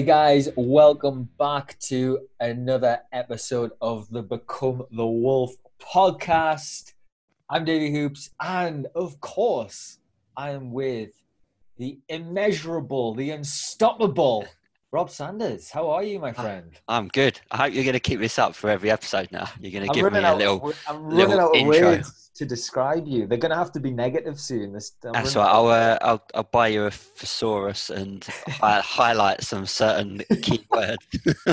Hey guys, welcome back to another episode of the Become the Wolf podcast. I'm Davey Hoops, and of course, I am with the immeasurable, the unstoppable Rob Sanders. How are you, my friend? I'm good. I hope you're going to keep this up for every episode now. You're going to give me a little. I'm little running out of intro. words to describe you. They're going to have to be negative soon. This, I'm That's right. I'll, uh, I'll I'll buy you a thesaurus and hi- highlight some certain key words.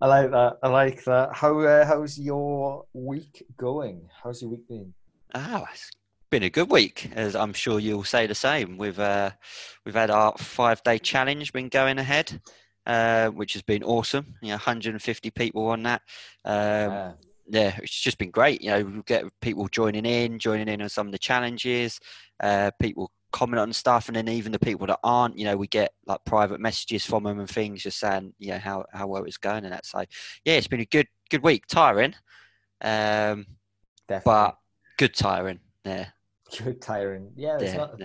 I like that. I like that. How uh, how's your week going? How's your week been? Ah, it's been a good week, as I'm sure you'll say the same. We've uh, we've had our five day challenge been going ahead, uh, which has been awesome. You know, 150 people on that. Um, Yeah. yeah, it's just been great. You know, we get people joining in, joining in on some of the challenges, uh, people comment on stuff, and then even the people that aren't, you know, we get like private messages from them and things, just saying, you know, how how well it's going and that. So, yeah, it's been a good good week. Tiring, um, Definitely. but good tiring. Yeah, good tiring. Yeah, it's yeah, not,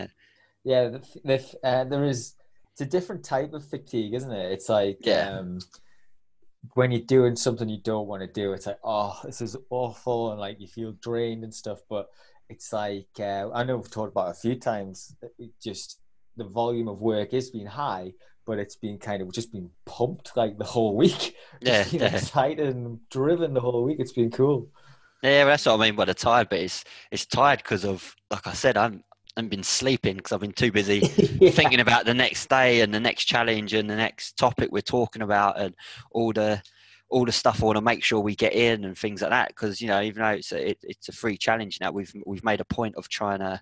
yeah. The, the, uh, there is. It's a different type of fatigue, isn't it? It's like Yeah. um, when you're doing something you don't want to do. It's like, oh, this is awful, and like you feel drained and stuff. But it's like uh, I know we've talked about a few times. It just the volume of work is being high, but it's been kind of just been pumped like the whole week. Yeah, yeah. excited and driven the whole week. It's been cool. Yeah, well, that's what I mean by the tired. But it's it's tired because of, like I said, I'm I've been sleeping because I've been too busy Yeah. thinking about the next day and the next challenge and the next topic we're talking about and all the all the stuff I want to make sure we get in and things like that. Because you know, even though it's a, it, it's a free challenge now, we've we've made a point of trying to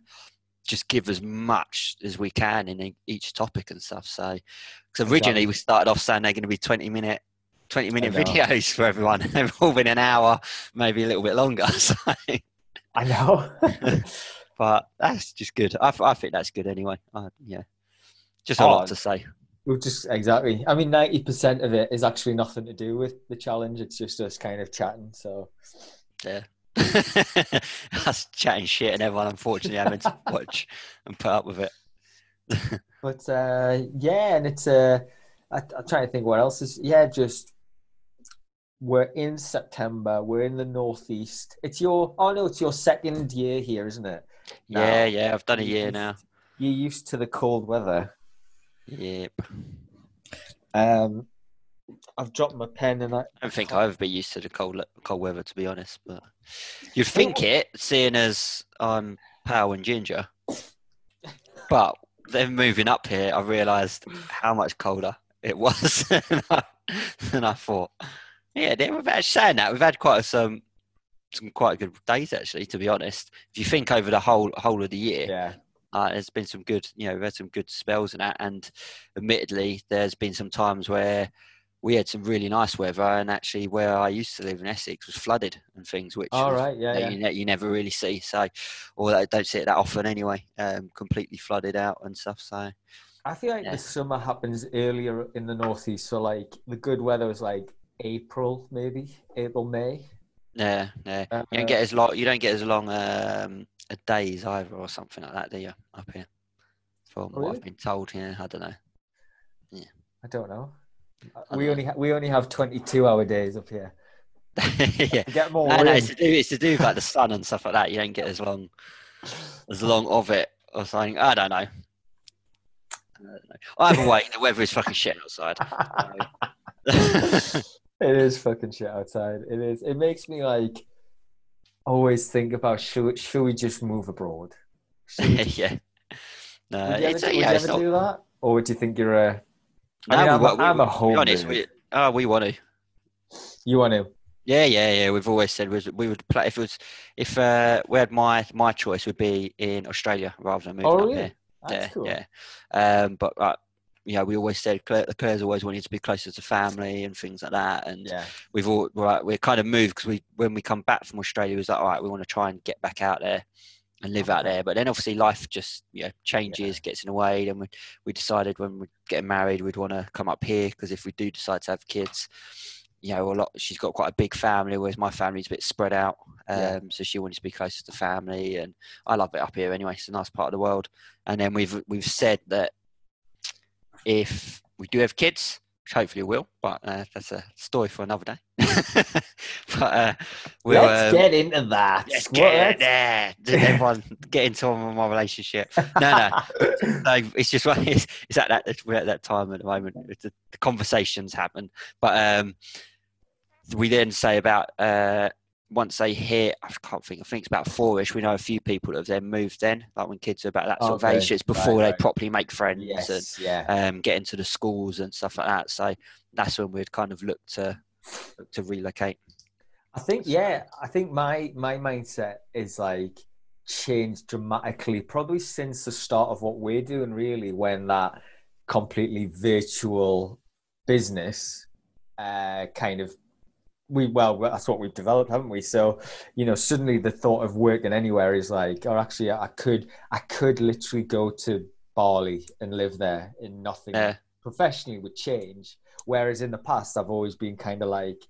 just give as much as we can in each topic and stuff. So, because originally Exactly. we started off saying they're going to be twenty minute. 20 minute videos for everyone. They've all been an hour, maybe a little bit longer. So, I know. but that's just good. I, I think that's good anyway. Uh, yeah, just a Oh, lot to say. We've just exactly. I mean, ninety percent of it is actually nothing to do with the challenge. It's just us kind of chatting. So Yeah. Us chatting shit and everyone unfortunately having to watch and put up with it. But uh, yeah, and it's uh, I, I'm trying to think what else is. Yeah, just we're in September. We're in the northeast. It's your oh no, it's your second year here, isn't it? Now, Yeah, yeah, I've done a year now. You're used to the cold weather. Yep. Um, I've dropped my pen and I. I don't think I've ever be used to the cold cold weather to be honest, but you'd think it, seeing as I'm pale and ginger. But then moving up here, I realised how much colder it was than I, than I thought. Yeah, we've had saying that we've had quite some some quite good days actually. To be honest, if you think over the whole whole of the year, Yeah, uh, there's been some good, you know, we've had some good spells and that. And admittedly, there's been some times where we had some really nice weather, and actually, where I used to live in Essex was flooded and things, which all right. Yeah, yeah. you, you never really see. So, or I don't see it that often anyway. Um, completely flooded out and stuff. So, I feel like Yeah. the summer happens earlier in the northeast. So like the good weather is like April, maybe April, May. yeah, yeah. Uh, You don't get as long. You don't get as long um, a days either, or something like that, do you? Up here, from Oh, what? I've been told. Yeah, I don't know. Yeah, I don't know. I we know. only ha- we only have twenty two hour days up here. yeah. Get more No, no, it's to do it's to do with like the sun and stuff like that. You don't get as long as long of it or something. I don't know. I don't know. Either way, the weather is fucking shit outside. it is fucking shit outside. It is. It makes me like always think about should we, should we just move abroad? We just- yeah. No, would you ever, it's, do, would yeah, you ever not. do that, or would you think you're a? I No, mean, we I'm, wa- a, we- I'm a home. honest, we, oh, we want to. You want to? Yeah, yeah, yeah. We've always said we, we would play if it was if uh, we had my my choice would be in Australia rather than moving Oh, up really? here. That's yeah, cool. yeah. Um, but uh, you know, we always said Claire, Claire's always wanted to be closer to family and things like that. And Yeah. we've all right, we're kind of moved because we when we come back from Australia, it was like, all right, we want to try and get back out there and live out there. But then obviously life just you know changes, gets in the way. Then we we decided when we're getting married, we'd want to come up here because if we do decide to have kids. You know, a lot. She's got quite a big family, whereas my family's a bit spread out. Um, Yeah. So she wanted to be closer to family, and I love it up here anyway. It's a nice part of the world. And then we've we've said that if we do have kids, which hopefully we will, but uh, that's a story for another day. but uh, we'll Let's um, get into that. let's What- get in there. Did everyone get into my relationship? No, no. no, it's just. It's, it's at that we're at that time at the moment. It's the, the conversations happen, but um, we then say about uh, once they hit. I can't think. I think it's about four-ish. We know a few people that have then moved. Then, like when kids are about that sort Okay, of age, it's right, before they right. properly make friends and yeah. um, get into the schools and stuff like that. So that's when we'd kind of look to look to relocate. I think yeah, I think my my mindset is like changed dramatically probably since the start of what we're doing really when that completely virtual business uh kind of we well that's what we've developed haven't we so you know suddenly the thought of working anywhere is like or actually i could i could literally go to bali and live there and nothing Yeah, professionally would change. Whereas in the past, I've always been kind of like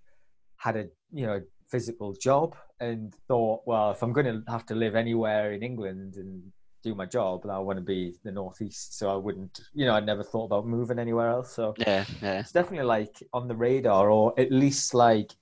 had a you know physical job and thought, well, if I'm going to have to live anywhere in England and do my job, I want to be the northeast. So I wouldn't, you know, I never thought about moving anywhere else. So yeah, yeah. it's definitely like on the radar, or at least like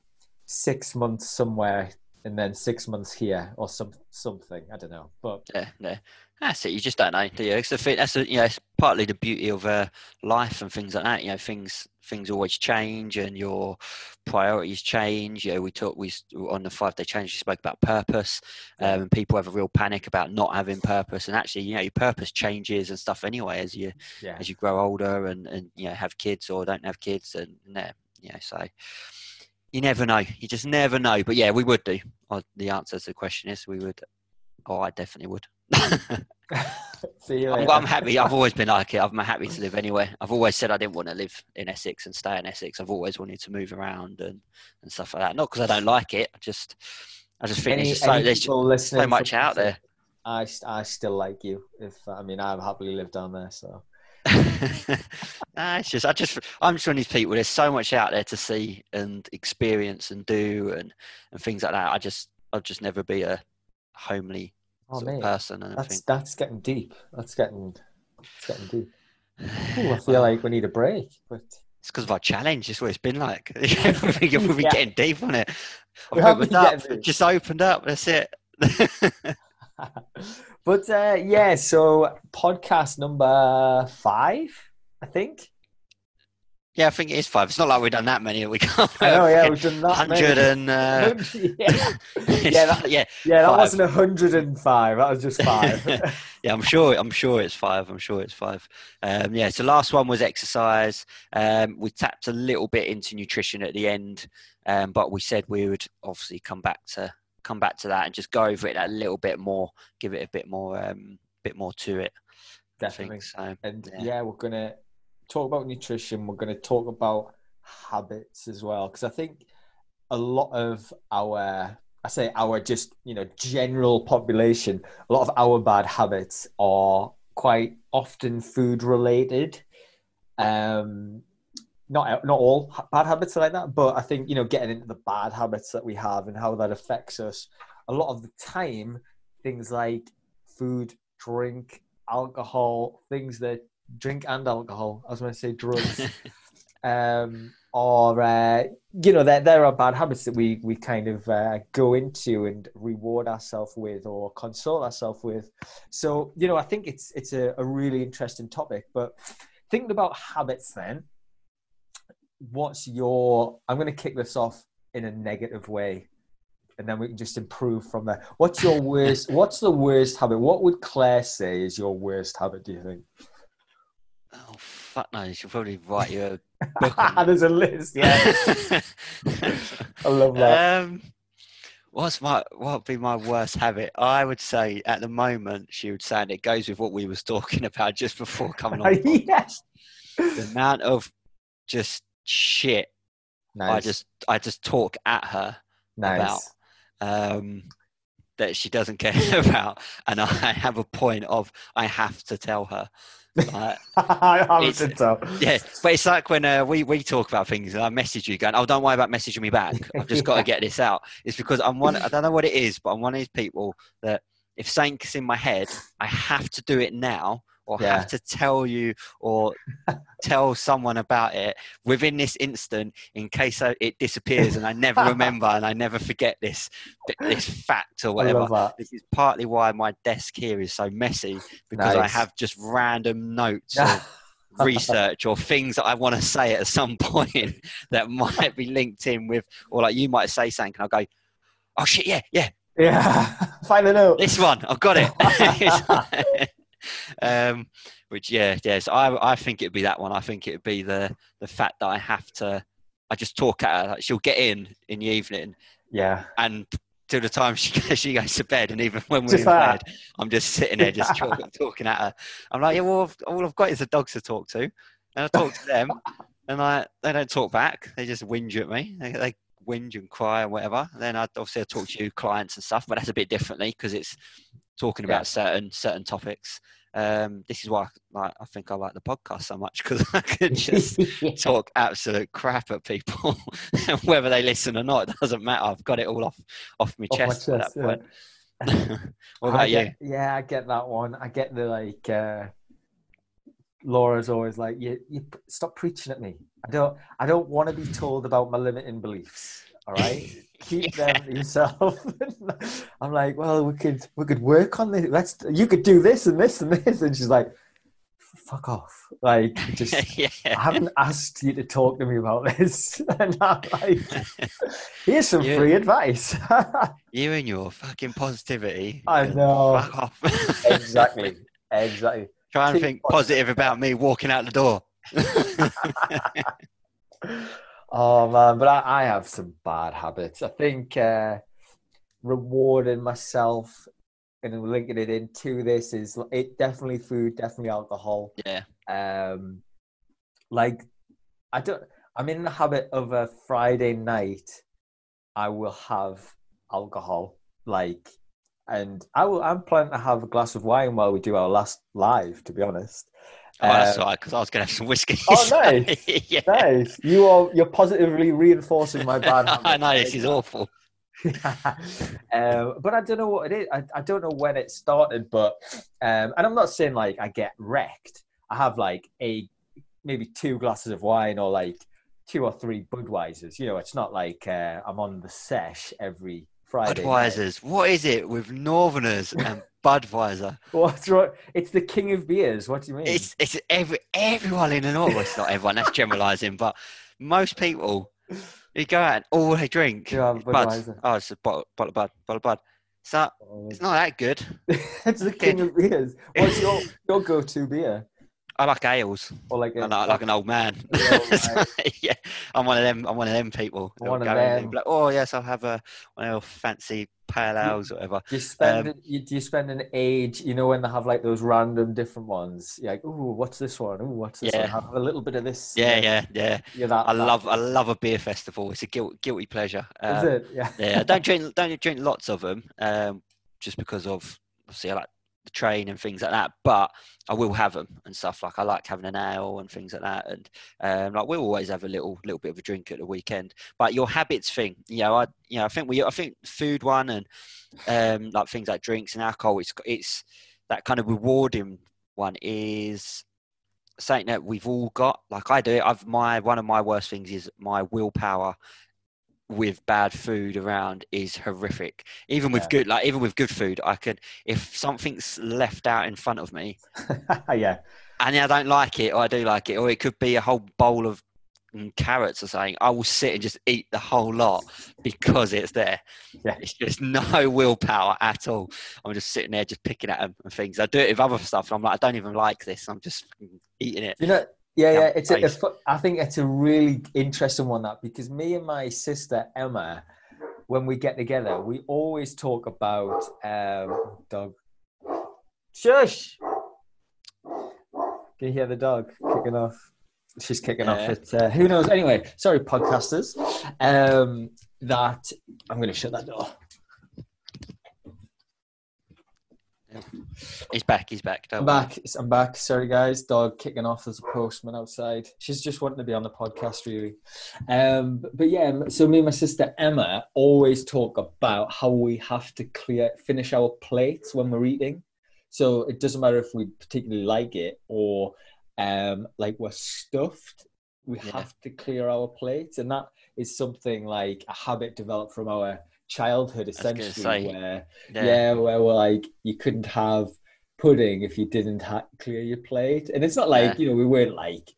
six months somewhere and then six months here or some something. I don't know, but Yeah, yeah. That's it. You just don't know, do you? It's the thing. That's the, you know, it's partly the beauty of uh, life and things like that. You know, things things always change and your priorities change. You know, we talked we on the five day change. We spoke about purpose, um, and people have a real panic about not having purpose. And actually, you know, your purpose changes and stuff anyway as you yeah, as you grow older and and you know have kids or don't have kids and yeah, you know, so. You never know. You just never know. But yeah, we would do. Uh, The answer to the question is we would. Oh, I definitely would. See you I'm. I'm happy. I've always been like it. I'm happy to live anywhere. I've always said I didn't want to live in Essex and stay in Essex. I've always wanted to move around and, and stuff like that. Not because I don't like it. I just I just think Any- there's so, there's so much out there. I, I still like you. If I mean, I've happily lived down there, so nah, it's just I just I'm just one of these people. There's so much out there to see and experience and do and and things like that. I just I'll just never be a homely oh sort of person. And I that's think that's getting deep. That's getting it's getting deep. Ooh, I feel like we need a break, but It's because of our challenge. It's what it's been like. we're we're Yeah. getting deep on it. We I've opened up, just opened up. That's it. but uh, yeah. So podcast number five, I think. yeah, I think it is five. It's not like we've done that many. That we can't. I know. Yeah, we've done that. hundred and uh, yeah, Yeah, that- yeah, yeah. That Five. wasn't hundred and five. That was just five. yeah. I'm sure. I'm sure it's five. I'm sure it's five. Um, yeah. So last one was exercise. Um, we tapped a little bit into nutrition at the end, um, but we said we would obviously come back to come back to that and just go over it a little bit more, give it a bit more, um, bit more to it. Definitely. so. And Yeah. yeah. we're gonna talk about nutrition. We're gonna talk about habits as well, because I think a lot of our, I say our just you know general population, a lot of our bad habits are quite often food related. Um, not not all bad habits are like that, but I think you know getting into the bad habits that we have and how that affects us. A lot of the time, things like food, drink, alcohol, things that drink and alcohol. I was going to say drugs, um, or uh, you know, there there are bad habits that we we kind of uh, go into and reward ourselves with or console ourselves with. So you know, I think it's it's a, a really interesting topic. But thinking about habits, then, what's your? I'm going to kick this off in a negative way. And then we can just improve from there. What's your worst? what's the worst habit? What would Claire say is your worst habit? Do you think? Oh fuck no! You should probably write you a book. There's a list. Yeah. I love that. um, what's my what would be my worst habit? I would say at the moment she would say, and it goes with what we was talking about just before coming on. yes. The amount of just shit Nice. I just I just talk at her nice. about. um, that she doesn't care about, and I have a point of I have to tell her. Like, I It's- been told. yeah, but it's like when uh, we we talk about things, and I message you going, "Oh, don't worry about messaging me back. I've just got to get this out." It's because I'm one. I don't know what it is, but I'm one of these people that if something's in my head, I have to do it now, or Yeah. have to tell you or tell someone about it within this instant in case I, it disappears and I never remember and I never forget this this fact or whatever. This is partly why my desk here is so messy because I have just random notes of research or things that I want to say at some point that might be linked in with, or like you might say something, and I'll go, "Oh shit, yeah, yeah, yeah. Find a note. this one, I've got it." um, which yeah, yeah. So I I think it'd be that one. I think it'd be the the fact that I have to. I just talk at her. Like she'll get in in the evening, Yeah. and till the time she she goes to bed, and even when we're Just in like bed, I'm just sitting there just talking, talking at her. I'm like, yeah, well, I've, all I've got is the dogs to talk to, and I talk to them, and I they don't talk back. They just whinge at me. They, they whinge and cry and whatever. Then I'd obviously I talk to you clients and stuff, but that's a bit differently because it's talking about Yeah. certain certain topics. Um, this is why like, I think I like the podcast so much because I can just talk absolute crap at people, whether they listen or not. It doesn't matter. I've got it all off off my Off my chest at that yeah. point. what I about you? get- Yeah, I get that one. I get the like. Uh, Laura's always like, "You, you stop preaching at me. I don't, I don't want to be told about my limiting beliefs. All right, keep them to yourself." I'm like, "Well, we could, we could work on this. Let's, you could do this and this and this." And she's like, "Fuck off!" Like, just. yeah. I haven't asked you to talk to me about this, and I'm like, "Here's some Yeah. free advice." You and your fucking positivity. I know. Fuck off. exactly, exactly. Try and Think positive about me walking out the door. Oh man, but I, I have some bad habits. I think uh, rewarding myself and linking it into this is it definitely food, definitely alcohol. yeah. Um, like I don't. I'm in the habit of a Friday night. I will have alcohol, like, and I will. I'm planning to have a glass of wine while we do our last live. To be honest. Oh, that's Um, all right, because I was going to have some whiskey. Oh, nice. yeah. Nice. You are you're positively reinforcing my bad. I know, this is awful. um, but I don't know what it is. I, I don't know when it started, but um, and I'm not saying like I get wrecked. I have like a maybe two glasses of wine or like two or three Budweisers. You know, it's not like uh, I'm on the sesh every Friday. night. What is it with Northerners and Budweiser? What's right? It's the king of beers. What do you mean? It's it's every everyone in the north. It's not everyone. That's generalising, but most people you go out and all they drink have is Bud. Budweiser. Oh, it's a bottle, bottle of Bud, bottle of Bud. So oh, it's not that good. it's the king of beers. What's your your go-to beer? I like ales. Or like a, like, like an old man. Yeah, I'm one of them. I'm one of them people. One of go in and them. Like, oh yes, I'll have a one of fancy pale ales or whatever. Do you spend Um, you, do you spend an age? You know when they have like those random different ones. You're like, ooh, what's this one? Ooh, what's this Yeah. one? Have a little bit of this. Yeah, yeah, yeah. You're that. I that- love I love a beer festival. It's a guilt, guilty pleasure. Is Um, it? Yeah. yeah, don't drink don't drink lots of them, um, just because of obviously I like the train and things like that. But I will have them and stuff. Like I like having an ale and things like that. And um, like we'll always have a little little bit of a drink at the weekend. But your habits thing, you know, I you know I think we I think food one and um, like things like drinks and alcohol. It's it's that kind of rewarding one is something that we've all got. Like I do it. I've my one of my worst things is my willpower with bad food around is horrific. Even with Yeah. good, like even with good food, I could if something's left out in front of me yeah. and I don't like it, or I do like it, or it could be a whole bowl of mm, carrots or something. I will sit and just eat the whole lot because it's there. Yeah. It's just no willpower at all. I'm just sitting there, just picking at them and things. I do it with other stuff. And I'm like, I don't even like this. I'm just eating it. You know. Yeah, Yeah. It's a, a I think it's a really interesting one that because me and my sister Emma, when we get together, we always talk about um, dog. Shush. Can you hear the dog kicking off? She's kicking off it. Uh, who knows? Anyway, sorry, podcasters. Um, that I'm going to shut that door. He's back. He's back. I'm back. I'm back. Sorry, guys. Dog kicking off as a postman outside. She's just wanting to be on the podcast, really. Um, but, but yeah, so me and my sister Emma always talk about how we have to clear, finish our plates when we're eating. So it doesn't matter if we particularly like it or um, like we're stuffed. We Yeah. have to clear our plates, and that is something like a habit developed from our childhood, essentially, say, where Yeah. yeah, where we're like you couldn't have pudding if you didn't ha- clear your plate, and it's not like Yeah. you know we weren't like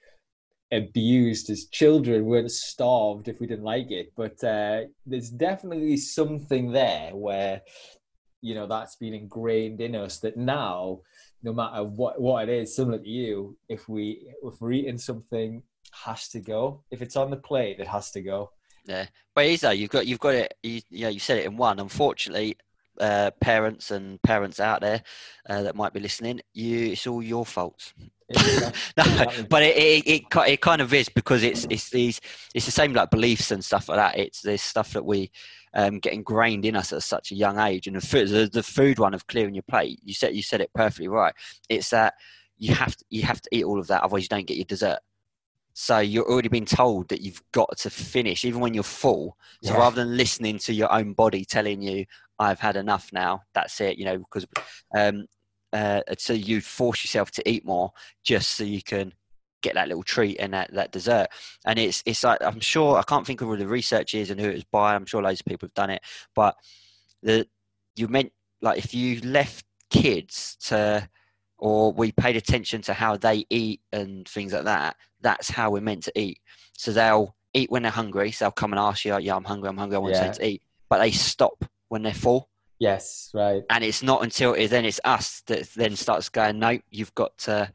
abused as children, we weren't starved if we didn't like it, but uh, there's definitely something there where you know that's been ingrained in us that now no matter what what it is similar to you if we if we're eating something has to go if it's on the plate it has to go Yeah, but it is though. You've got you've got it. You, you know, you said it in one. Unfortunately, uh, parents and parents out there uh, that might be listening, you it's all your fault. No, but it, it it it kind of is because it's it's these it's the same like beliefs and stuff like that. It's this stuff that we um, get ingrained in us at such a young age. And the food, the, the food one of clearing your plate, you said you said it perfectly right. It's that you have to you have to eat all of that, otherwise you don't get your dessert. So you're already been told that you've got to finish, even when you're full. So Yeah. rather than listening to your own body telling you, "I've had enough now," that's it. You know, because um, uh, so you force yourself to eat more just so you can get that little treat and that, that dessert. And it's it's like I'm sure I can't think of who the research is and who it was by. I'm sure loads of people have done it, but the you meant like if you left kids to or we paid attention to how they eat and things like that, that's how we're meant to eat. So they'll eat when they're hungry. So they'll come and ask you, yeah, I'm hungry, I'm hungry, I want Yeah. something to eat. But they stop when they're full. yes right And it's not until it, then it's us that then starts going, no, you've got to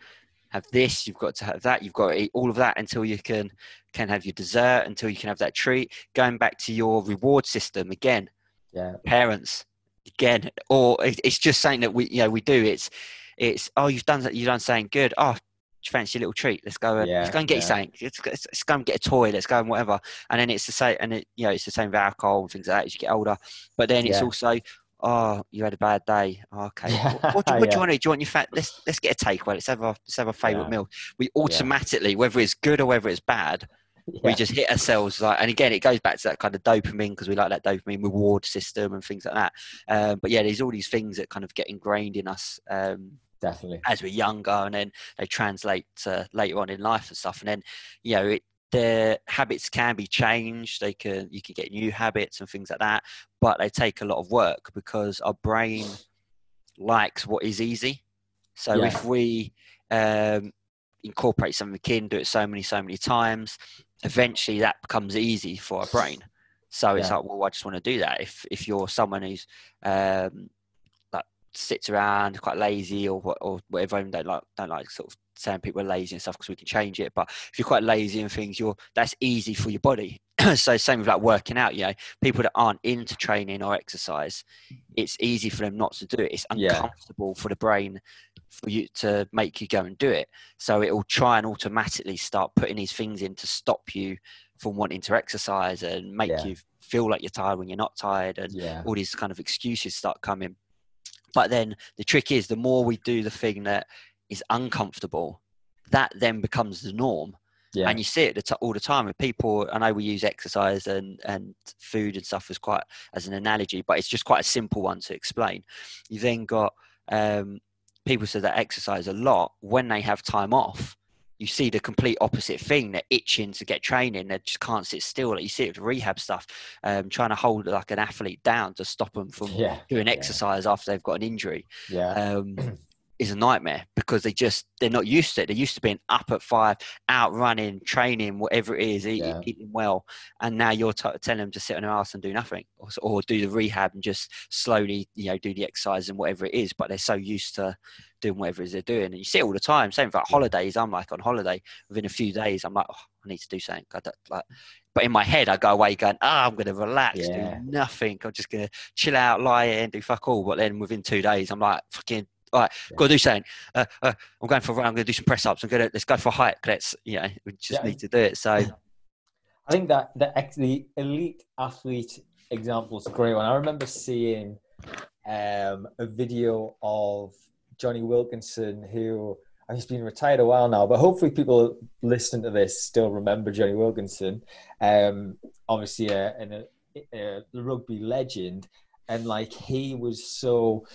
have this, you've got to have that, you've got to eat all of that until you can can have your dessert, until you can have that treat. Going back to your reward system again, yeah parents again or it- it's just saying that we you know we do it's it's oh you've done that you've done something good. Oh fancy a little treat. Let's go and Yeah, let's go and get you yeah. something. Let's, let's, let's go and get a toy. Let's go and whatever. And then it's the same and it you know it's the same with alcohol and things like that as you get older. But then it's Yeah. also oh you had a bad day. Oh, okay. What, what, do, what do you want to do? Do you want your fat let's let's get a takeaway. Let's have our let's have our favorite meal. We automatically whether it's good or whether it's bad we just hit ourselves like and again it goes back to that kind of dopamine because we like that dopamine reward system and things like that. Um, but yeah there's all these things that kind of get ingrained in us um, definitely as we're younger and then they translate to later on in life and stuff and then you know it their habits can be changed they can you can get new habits and things like that but they take a lot of work because our brain likes what is easy so Yeah. if we um, incorporate something in do it so many so many times eventually that becomes easy for our brain so it's Yeah. like well i just want to do that if if you're someone who's um, sits around quite lazy or or whatever and don't like don't like sort of saying people are lazy and stuff because we can change it but if you're quite lazy and things you're that's easy for your body so same with like working out you know people that aren't into training or exercise it's easy for them not to do it it's Yeah. uncomfortable for the brain for you to make you go and do it so it will try and automatically start putting these things in to stop you from wanting to exercise and make Yeah. you feel like you're tired when you're not tired and yeah all these kind of excuses start coming. But then the trick is the more we do the thing that is uncomfortable, that then becomes the norm. yeah And you see it all the time with people. I know we use exercise and, and food and stuff as quite as an analogy, but it's just quite a simple one to explain. You then got um, people say that exercise a lot when they have time off. You see the complete opposite thing. They're itching to get training. They just can't sit still. Like you see it with rehab stuff, um, trying to hold like an athlete down to stop them from yeah doing yeah. exercise after they've got an injury yeah um, is a nightmare because they just they're not used to it. They're used to being up at five, out running, training, whatever it is, eat, Yeah. eating well, and now you're t- telling them to sit on their ass and do nothing, or, or do the rehab and just slowly, you know, do the exercise and whatever it is. But they're so used to doing whatever it is they're doing, and you see it all the time. Same for like holidays. I'm like on holiday within a few days. I'm like, oh, I need to do something. Like, but in my head, I go away going, ah, I'm going to relax, Yeah. do nothing. I'm just going to chill out, lie in, do fuck all. But then within two days, I'm like, fucking, all right, Yeah. got to do something. Uh, uh, I'm going for a run. I'm going to do some press ups. I'm going to let's go for a hike. Let's, you know, we just Yeah. need to do it. So, I think that the ex- the elite athlete example is a great one. I remember seeing um, a video of Jonny Wilkinson, who uh, he's been retired a while now, but hopefully people listening to this still remember Jonny Wilkinson. Um, obviously, a, a, a rugby legend, and like he was so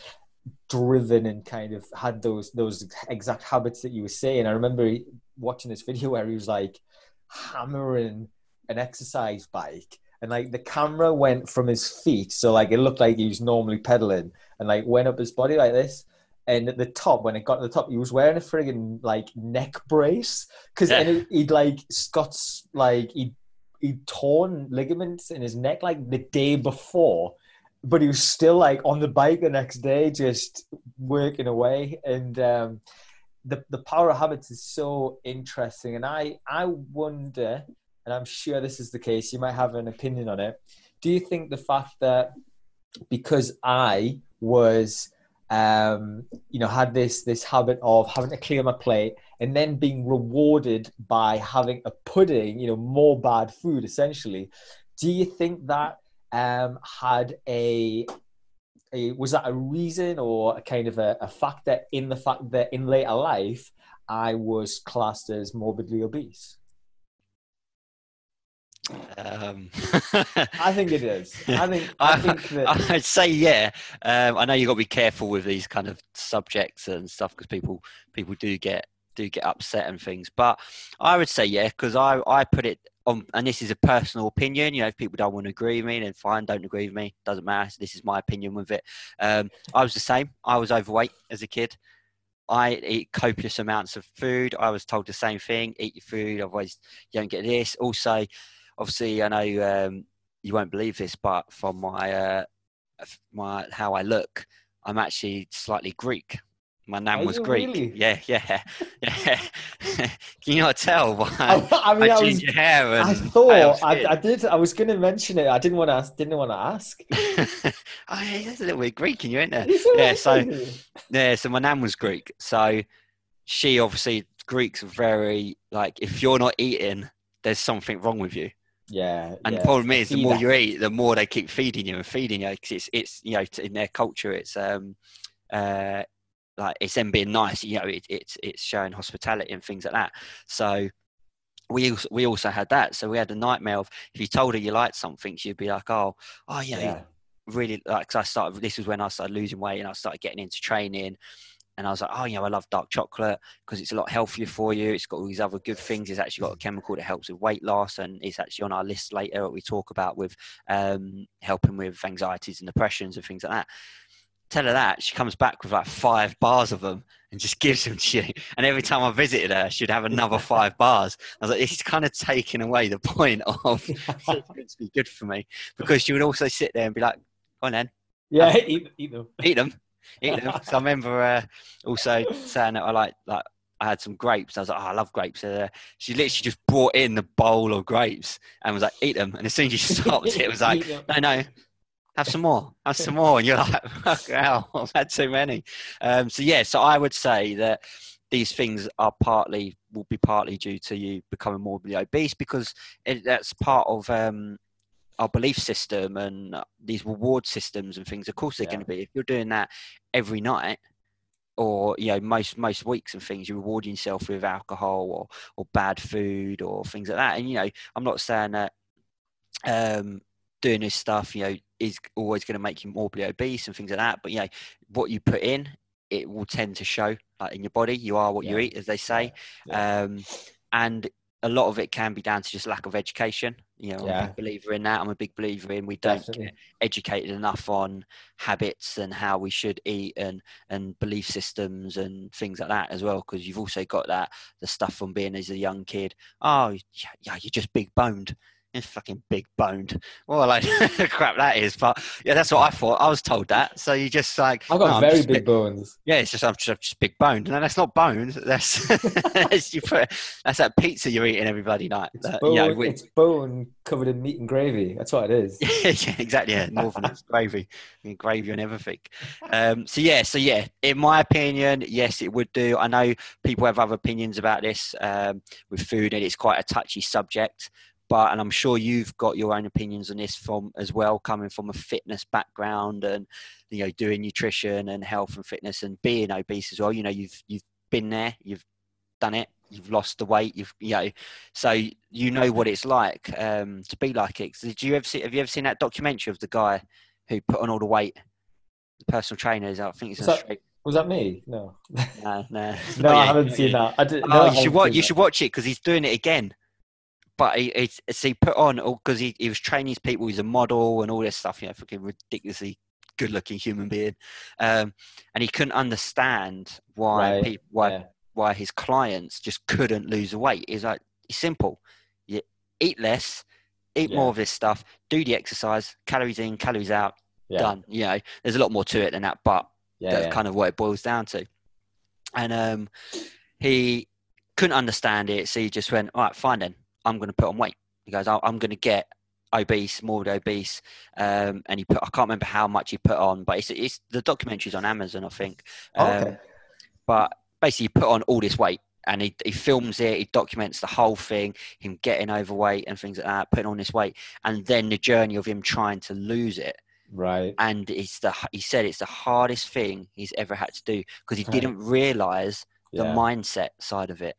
driven and kind of had those those exact habits that you were saying. I remember watching this video where he was like hammering an exercise bike and like the camera went from his feet so like it looked like he was normally pedaling and like went up his body like this and at the top when it got to the top he was wearing a friggin' like neck brace. Because yeah. he'd like scott's like he he'd torn ligaments in his neck like the day before but he was still like on the bike the next day just working away. And um the, the power of habits is so interesting. And i i wonder and i'm sure this is the case you might have an opinion on it. Do you think the fact that because i was um, you know, had this this habit of having to clear my plate and then being rewarded by having a pudding, you know, more bad food essentially. Do you think that um, had a, a was that a reason or a kind of a, a factor in the fact that in later life I was classed as morbidly obese? Um, I think it is. I think. I, think that... I'd say yeah. Um, I know you've got to be careful with these kind of subjects and stuff because people people do get do get upset and things. But I would say yeah because I I put it on, and this is a personal opinion. You know, if people don't want to agree with me, then fine, don't agree with me. Doesn't matter. This is my opinion with it. Um, I was the same. I was overweight as a kid. I eat copious amounts of food. I was told the same thing: eat your food, otherwise you don't get this. Also, obviously, I know um, you won't believe this, but from my uh, my how I look, I'm actually slightly Greek. My name was Greek. Really? Yeah, yeah, yeah. Can you not tell why? I, I mean, I, was, your hair and I thought I, I, did. I was going to mention it. I didn't want to. Ask, didn't want to ask. oh, yeah, there's a little bit Greek in you, isn't there? Yeah. So, yeah. So my name was Greek. So she obviously Greeks are very like if you're not eating, there's something wrong with you. Yeah. And yeah. the problem is, the more you eat, the more they keep feeding you and feeding you. Because it's, it's, you know, in their culture, it's, um, uh, like it's them being nice. You know, it, it's, it's showing hospitality and things like that. So we also, we also had that. So we had a nightmare of if you told her you liked something, she'd be like, oh, oh, yeah, yeah. really like. Cause I started. This was when I started losing weight and I started getting into training and I was like, oh, you know, I love dark chocolate because it's a lot healthier for you. It's got all these other good things. It's actually got a chemical that helps with weight loss, and it's actually on our list later. What we talk about with um, helping with anxieties and depressions and things like that. Tell her that she comes back with like five bars of them and just gives them to you. And every time I visited her, she'd have another five bars. I was like, this is kind of taking away the point of it's be good for me because she would also sit there and be like, "Go on then." Yeah, eat, eat them. Eat them eat them. so I remember uh, also saying that I like like I had some grapes. I was like, oh, I love grapes. Uh, she literally just brought in the bowl of grapes and was like, eat them. And as soon as she stopped, it was like, no, no, have some more, have some more. And you're like, fuck hell, I've had too many. Um, so yeah, so I would say that these things are partly will be partly due to you becoming morbidly obese because it, that's part of um, our belief system and these reward systems and things of course they're yeah. going to be if you're doing that every night or you know most most weeks and things you reward yourself with alcohol or or bad food or things like that and you know i'm not saying that um doing this stuff you know is always going to make you morbidly obese and things like that but you know what you put in it will tend to show like, in your body you are what yeah. you eat as they say yeah. um and a lot of it can be down to just lack of education. You know, yeah. I'm a big believer in that. I'm a big believer in we don't Definitely. get educated enough on habits and how we should eat and and belief systems and things like that as well. Because you've also got that the stuff from being as a young kid. Oh, yeah, yeah you're just big boned it's fucking big boned. Well, like crap that is, but yeah, that's what I thought. I was told that. So you just like I've got no, very big, bones. Yeah, it's just I'm just, just big boned. No, that's not bones. That's that's you put that's that pizza you're eating every bloody night. It's, bone, you know, it's bone covered in meat and gravy. That's what it is. yeah, exactly. Yeah, northern gravy, I mean, gravy and everything. Um, so yeah, so yeah, in my opinion, yes, it would do. I know people have other opinions about this um, with food, and it's quite a touchy subject but and i'm sure you've got your own opinions on this from as well coming from a fitness background and you know doing nutrition and health and fitness and being obese as well you know you've you've been there you've done it you've lost the weight you've you know so you know what it's like um, to be like it did you ever see have you ever seen that documentary of the guy who put on all the weight The personal trainers. I think it's Was a that-. Was that me? No. No, no, No, I haven't seen that. I did, no, Oh, I you should watch. You should watch it because he's doing it again. But he, so he put on because he, he was training his people. He's a model and all this stuff. You know, fucking ridiculously good-looking human being, um, and he couldn't understand why Right, people, why Yeah. why his clients just couldn't lose weight. He's like, it's simple. You eat less, eat Yeah. more of this stuff, do the exercise, calories in, calories out, Yeah. done. You know, there's a lot more to it than that, but that's kind of what it boils down to. And um, he couldn't understand it, so he just went, "All right, fine then. I'm going to put on weight." He goes, "I- "I'm going to get obese, morbid obese," um, and he put. I can't remember how much he put on, but it's, it's the documentary's on Amazon, I think. Oh, Um, okay. But basically, he put on all this weight. And he, he films it, he documents the whole thing, him getting overweight and things like that, putting on this weight, and then the journey of him trying to lose it Right. and it's the he said it's the hardest thing he's ever had to do because he Right. didn't realize the Yeah. mindset side of it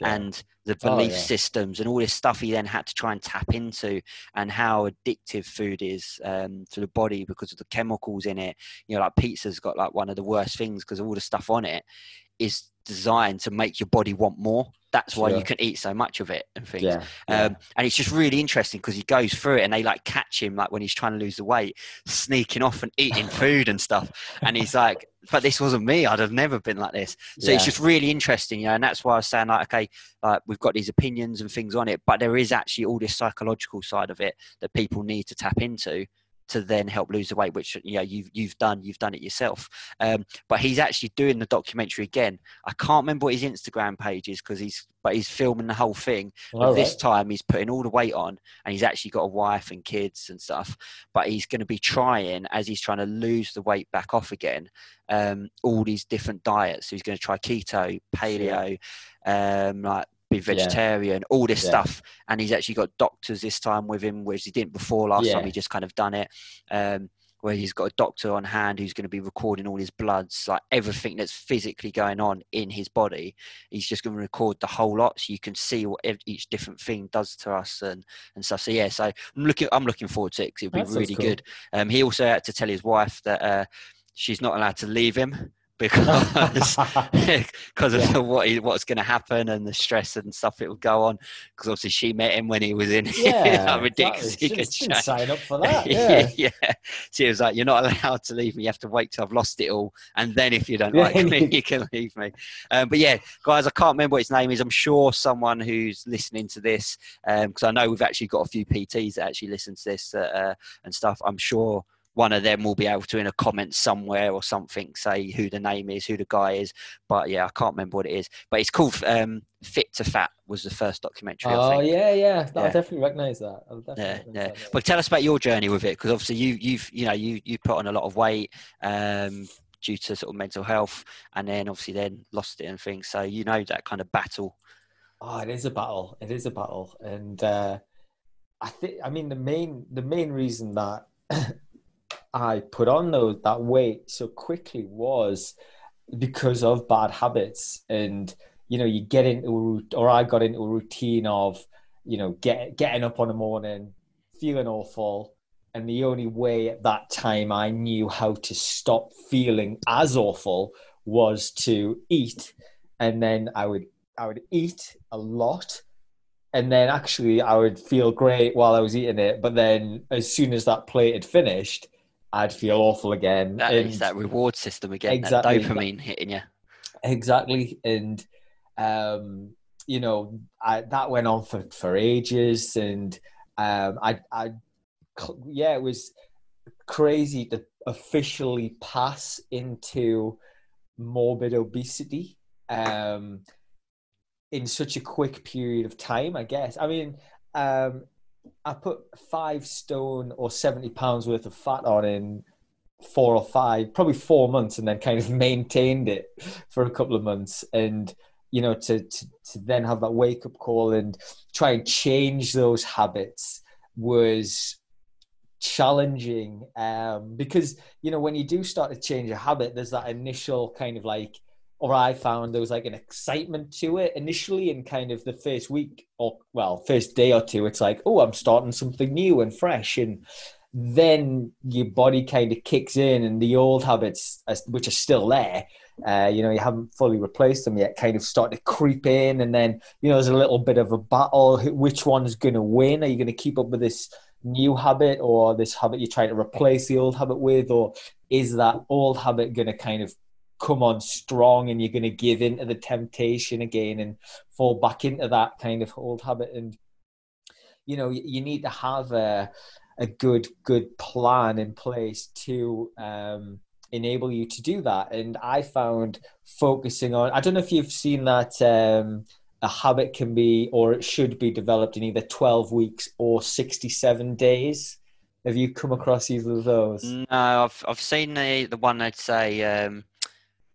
Yeah. and the Oh, belief yeah. systems and all this stuff he then had to try and tap into and how addictive food is um, to the body because of the chemicals in it you know like pizza's got like one of the worst things because all the stuff on it is designed to make your body want more that's why you can eat so much of it and things Yeah. yeah. um, and it's just really interesting because he goes through it and they like catch him like when he's trying to lose the weight, sneaking off and eating food and stuff. And he's like, but this wasn't me. I'd have never been like this. So it's just really interesting, you know, and that's why I was saying like, okay, like we've got these opinions and things on it, but there is actually all this psychological side of it that people need to tap into to then help lose the weight, which you know you've you've done you've done it yourself. Um, but he's actually doing the documentary again. I can't remember what his Instagram page is because he's but he's filming the whole thing. But All this time he's putting all the weight on and he's actually got a wife and kids and stuff. But he's going to be trying, as he's trying to lose the weight back off again, um, all these different diets. So he's going to try keto, paleo, um, like be vegetarian, all this Yeah. stuff. And he's actually got doctors this time with him, whereas he didn't before last time. He just kind of done it. Um, where he's got a doctor on hand who's going to be recording all his bloods, like everything that's physically going on in his body. He's just going to record the whole lot, so you can see what each different thing does to us and, and stuff. So yeah, so I'm looking, I'm looking forward to it because it'll be That really cool. good. Um, he also had to tell his wife that uh, she's not allowed to leave him because because of Yeah. what he, what's going to happen and the stress and stuff it will go on. Because obviously she met him when he was in yeah. like exactly. She didn't sign up for that. Yeah. yeah. She was like, "You're not allowed to leave me. You have to wait till I've lost it all, and then if you don't like me, you can leave me." Um, but yeah, guys, I can't remember what his name is. I'm sure someone who's listening to this, because I know we've actually got a few PTs that actually listen to this uh, uh, and stuff. I'm sure one of them will be able to in a comment somewhere or something say who the name is, who the guy is. But yeah, I can't remember what it is. But it's called um, "Fit to Fat" was the first documentary. Oh think. yeah, yeah. I definitely recognise that. Definitely Yeah, yeah. that. But tell us about your journey with it, because obviously you, you've, you know, you you put on a lot of weight um, due to sort of mental health, and then obviously then lost it and things. So you know that kind of battle. Oh, it is a battle. It is a battle, and uh, I think I mean the main the main reason that I put on those that weight so quickly was because of bad habits, and you know you get into a or I got into a routine of you know get getting up on the morning, feeling awful. And the only way at that time I knew how to stop feeling as awful was to eat. And then I would I would eat a lot, and then actually I would feel great while I was eating it. But then as soon as that plate had finished, I'd feel awful again. That and is that reward system again, Exactly. that dopamine hitting you. exactly, and um, you know I, that went on for for ages, and um, I I yeah it was crazy to officially pass into morbid obesity um, in such a quick period of time, I guess. I mean, um, I put five stone or 70 pounds worth of fat on in four or five, probably four months, and then kind of maintained it for a couple of months. And, you know, to, to, to then have that wake up call and try and change those habits was challenging um, because you know when you do start to change a habit there's that initial kind of like or i found there was like an excitement to it initially in kind of the first week or well first day or two it's like oh i'm starting something new and fresh and then your body kind of kicks in and the old habits which are still there uh, you know you haven't fully replaced them yet kind of start to creep in and then you know there's a little bit of a battle which one's going to win? Are you going to keep up with this new habit or this habit you're trying to replace the old habit with or is that old habit going to kind of come on strong and you're going to give in to the temptation again and fall back into that kind of old habit. And you know you need to have a a good good plan in place to um, enable you to do that. And i found focusing on i don't know if you've seen that um, a habit can be or it should be developed in either 12 weeks or 67 days. Have you come across either of those? No i've, I've seen the, the one i'd say um,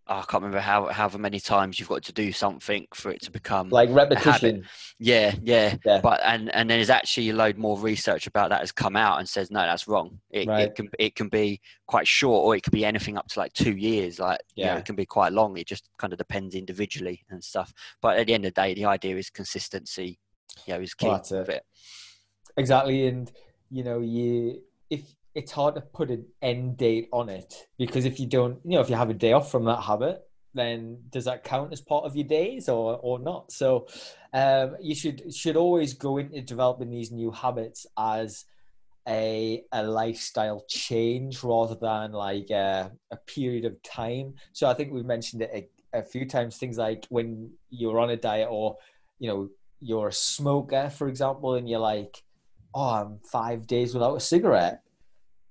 I can't remember how however many times you've got to do something for it to become like repetition. Yeah, yeah, yeah, But and and then there's actually a load more research about that has come out and says no, that's wrong. It, right. it can it can be quite short or it could be anything up to like two years. Like yeah, you know, it can be quite long. It just kind of depends individually and stuff. But at the end of the day, the idea is consistency. You know, is key. Well, it. it. Exactly, and you know, you if it's hard to put an end date on it because if you don't, you know, if you have a day off from that habit, then does that count as part of your days or or not? So um, you should should always go into developing these new habits as a a lifestyle change rather than like a, a period of time. So I think we've mentioned it a, a few times. Things like when you're on a diet or you know you're a smoker, for example, and you're like, oh, I'm five days without a cigarette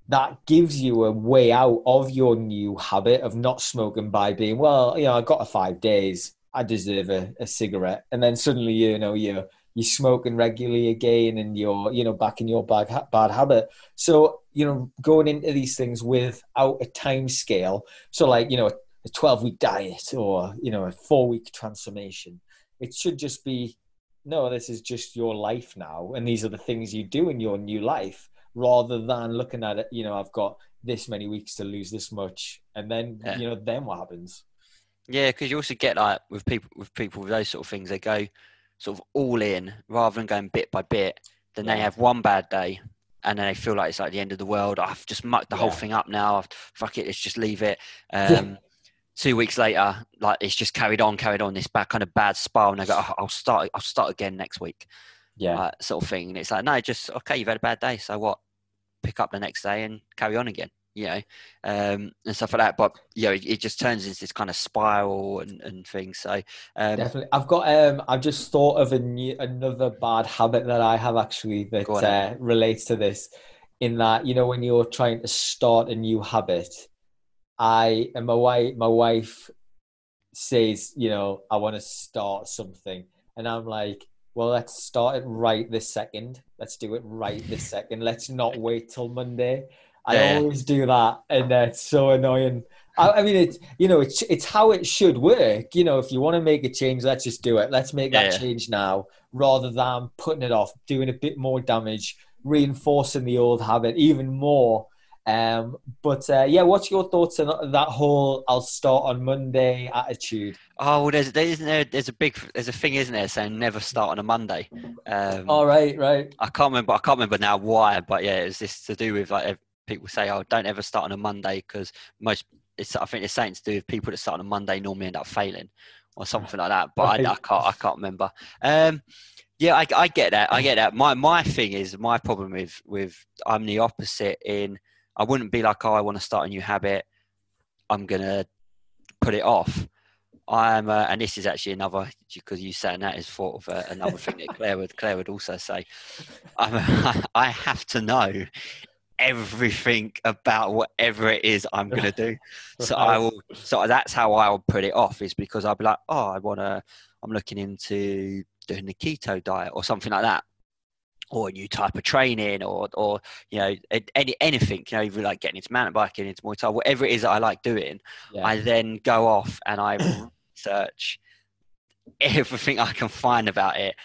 that gives you a way out of your new habit of not smoking by being, well, you know, I got a five days, I deserve a, a cigarette, and then suddenly, you know, you're you're smoking regularly again, and you're, you know, back in your bad bad habit. So, you know, going into these things without a time scale, so like, you know, a 12 week diet or you know a four week transformation, it should just be, no, this is just your life now, and these are the things you do in your new life rather than looking at it, you know, I've got this many weeks to lose this much, and then yeah. you know, then what happens? Yeah, because you also get like with people with people with those sort of things, they go sort of all in rather than going bit by bit. Then yeah. they have one bad day, and then they feel like it's like the end of the world. I've just mucked the yeah. whole thing up now. Fuck it, let's just leave it. Um, two weeks later, like it's just carried on, carried on this bad kind of bad spiral, and they go, oh, "I'll start, I'll start again next week." Yeah, uh, sort of thing. And it's like, no, just okay, you've had a bad day, so what? Pick up the next day and carry on again, you know, um, and stuff like that. But you know, it, it, just turns into this kind of spiral and, and things. So um, definitely, I've got. Um, I've just thought of a new, another bad habit that I have actually that uh, relates to this. In that, you know, when you're trying to start a new habit, I and my wife, my wife says, you know, I want to start something, and I'm like well, let's start it right this second. Let's do it right this second. Let's not wait till Monday. I yeah. always do that, and it's so annoying. I, I, mean, it's you know, it's it's how it should work. You know, if you want to make a change, let's just do it. Let's make that yeah. change now, rather than putting it off, doing a bit more damage, reinforcing the old habit even more, um, but uh, yeah, what's your thoughts on that whole "I'll start on Monday" attitude? Oh, well, there's there's there's a big there's a thing, isn't there, saying never start on a Monday. Um, oh right, right. I can't remember. I can't remember now why, but yeah, it's this to do with like people say, "Oh, don't ever start on a Monday," because most it's I think it's saying to do with people that start on a Monday normally end up failing or something like that. But right. I, I, can't I can't remember. Um, yeah, I, I get that. I get that. My my thing is my problem with with I'm the opposite in I wouldn't be like, oh, I want to start a new habit. I'm gonna put it off. I'm, uh, and this is actually another because you saying that is sort of uh, another thing that Claire would Claire would also say. I'm, I have to know everything about whatever it is I'm going to do. So I will. So that's how I'll put it off. Is because I'll be like, oh, I want to. I'm looking into doing the keto diet or something like that or a new type of training or or you know any anything you know even like getting into mountain biking into Muay Thai whatever it is that I like doing yeah. I then go off and I search everything I can find about it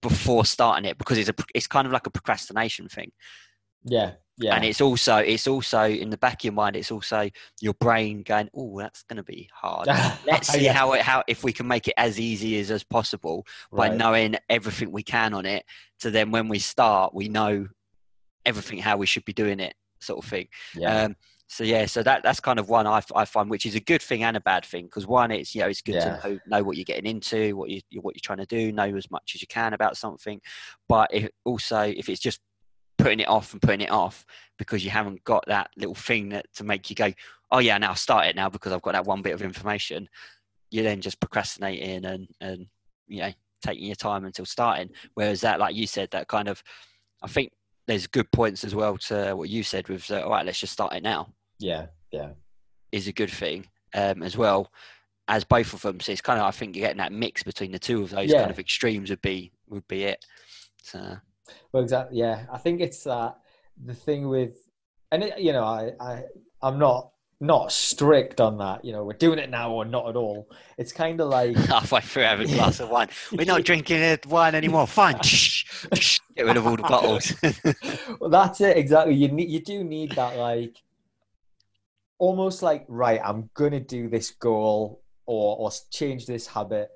before starting it because it's a it's kind of like a procrastination thing yeah yeah. And it's also it's also in the back of your mind. It's also your brain going, "Oh, that's going to be hard. Let's see yeah. how it how if we can make it as easy as as possible by right. knowing everything we can on it. So then when we start, we know everything how we should be doing it, sort of thing. Yeah. Um, so yeah, so that that's kind of one I, I find, which is a good thing and a bad thing. Because one, it's you know it's good Yeah. to know, know what you're getting into, what you what you're trying to do, know as much as you can about something. But if, also, if it's just putting it off and putting it off because you haven't got that little thing that to make you go, oh yeah, now I'll start it now because I've got that one bit of information. You're then just procrastinating and and you know taking your time until starting. Whereas that, like you said, that kind of, I think there's good points as well to what you said with, uh, all right, let's just start it now yeah. Yeah. is a good thing um, as well as both of them. So it's kind of I think you're getting that mix between the two of those Yeah. kind of extremes would be would be it. So Well, exactly. Yeah, I think it's that the thing with, and it, you know, I, I, I'm not not strict on that. You know, we're doing it now or not at all. It's kind of like, halfway through having a glass of wine, we're not drinking wine anymore. Fine, get rid of all the bottles. well, that's it exactly. You need, you do need that like, almost like right. I'm gonna do this goal or or change this habit,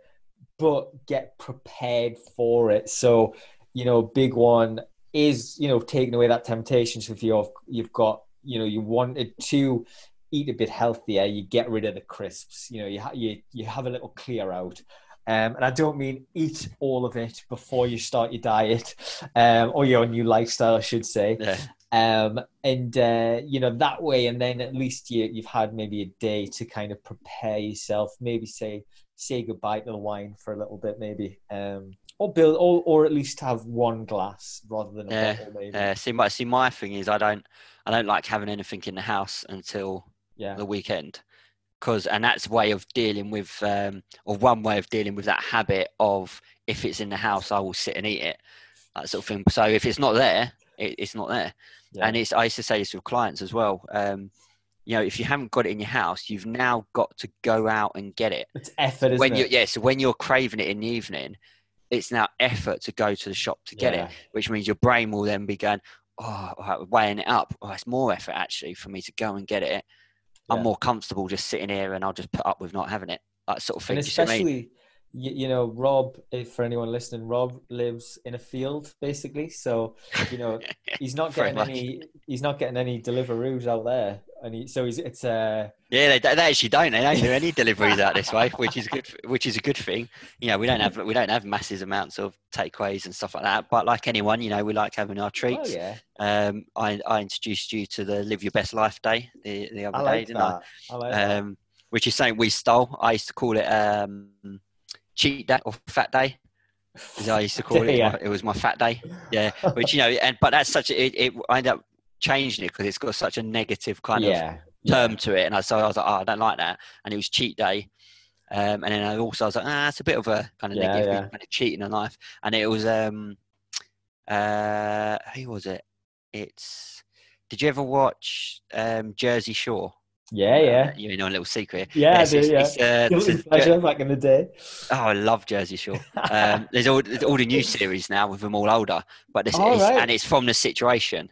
but get prepared for it. So, you know, big one is you know taking away that temptation. So if you've you've got you know you wanted to eat a bit healthier, you get rid of the crisps. You know, you ha- you you have a little clear out. Um, and I don't mean eat all of it before you start your diet um, or your new lifestyle, I should say. yeah, Um, and uh, you know that way, and then at least you you've had maybe a day to kind of prepare yourself. Maybe say say goodbye to the wine for a little bit, maybe, um, or build, or or at least have one glass rather than a Yeah, bottle, maybe. uh, see, my see, my thing is I don't I don't like having anything in the house until yeah, the weekend. Because and that's a way of dealing with um or one way of dealing with that habit of if it's in the house i will sit and eat it that sort of thing. So if it's not there it, it's not there. Yeah, and it's i used to say this with clients as well um you know if you haven't got it in your house you've now got to go out and get it. It's effort, when you it? yeah so when you're craving it in the evening it's now effort to go to the shop to get Yeah. it which means your brain will then be going oh weighing it up oh it's more effort actually for me to go and get it I'm Yeah. more comfortable just sitting here and I'll just put up with not having it. That sort of thing. and Do you see I mean? especially you, you know rob if for anyone listening rob lives in a field basically so you know he's not getting any he's not getting any deliveroos out there and he, so he's it's uh Yeah, they, they actually don't. They don't do any deliveries out this way, which is good. Which is a good thing. You know, we don't have we don't have massive amounts of takeaways and stuff like that. But like anyone, you know, we like having our treats. oh treats. yeah Um, I, I introduced you to the Live Your Best Life Day the, the other day, didn't I? i like that. Um, which is something we stole. I used to call it um, cheat day or fat day. As I used to call it. Yeah. It was my fat day. Yeah, which you know, and but that's such a, it, it. I ended up changing it because it's got such a negative kind of yeah term to it, and I so I was like, oh, I don't like that, and it was cheat day. Um, and then I also I was like, ah, it's a bit of a kind of Yeah, negative yeah. kind of cheating in life. And it was um, uh, who was it? It's. Did you ever watch um, Jersey Shore? Yeah yeah Uh, you know, a little secret. yeah i Yes, do it's- yeah it's, uh, it's a- pleasure back in the day Oh, I love Jersey Shore. Um, there's all there's all the new series now with them all older, but this is, right. and it's from the situation.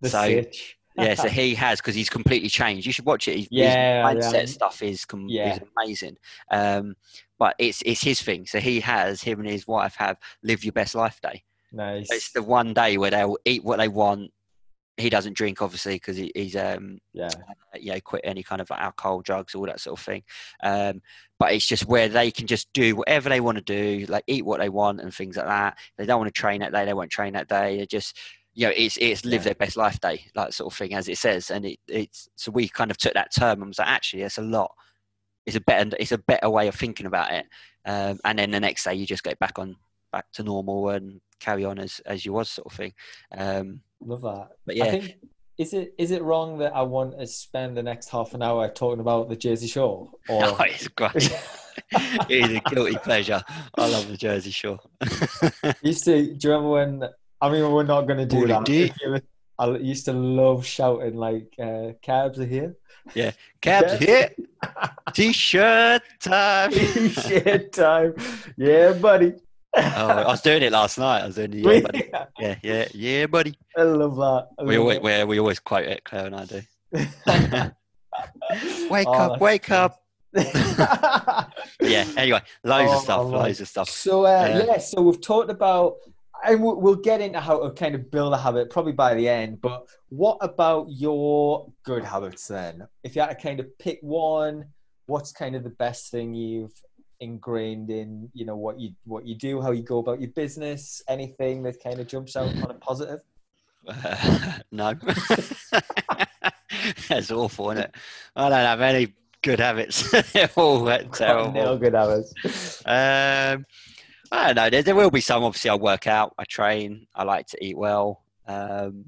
the so- sitch Yeah, so he has because he's completely changed. You should watch it. His, Yeah, his mindset yeah. stuff is com- Yeah. is amazing. Um, but it's it's his thing. So he has him and his wife have live your best life day. nice It's the one day where they'll eat what they want. He doesn't drink obviously because he, he's um yeah you know quit any kind of alcohol, drugs, all that sort of thing. Um, but it's just where they can just do whatever they want to do, like eat what they want and things like that. They don't want to train that day. They won't train that day. They just you know it's it's live Yeah. their best life day, like sort of thing as it says. And it, it's so we kind of took that term and was like actually it's a lot. It's a better it's a better way of thinking about it. Um, and then the next day you just get back on back to normal and carry on as as you was sort of thing. Um, love that but I yeah, think is it is it wrong that I want to spend the next half an hour talking about the Jersey Shore? Or no, it's great. it is a guilty pleasure. I love the Jersey Shore. used to do you remember when I mean we're not gonna do Boy, that. do. If you were- I used to love shouting like uh, cabs are here. Yeah, cabs here. T-shirt time. Shit time. Yeah, buddy. Oh, I was doing it last night. I was doing yeah, buddy. Yeah, yeah, yeah, buddy. I love that. I We always, it. we, always quote it, Claire and I do. Wake Oh, up, wake funny. up. Yeah, anyway, loads Oh, of stuff, loads of stuff. So uh, Yeah. yeah, so we've talked about and we'll we'll get into how to kind of build a habit probably by the end. But what about your good habits then? If you had to kind of pick one, what's kind of the best thing you've ingrained in you know what you what you do, how you go about your business, anything that kind of jumps out on a positive? Uh, no, that's awful, isn't it? I don't have any good habits. They're all terrible. No good habits. Um, I don't know. There, there will be some. Obviously, I work out, I train, I like to eat well, um,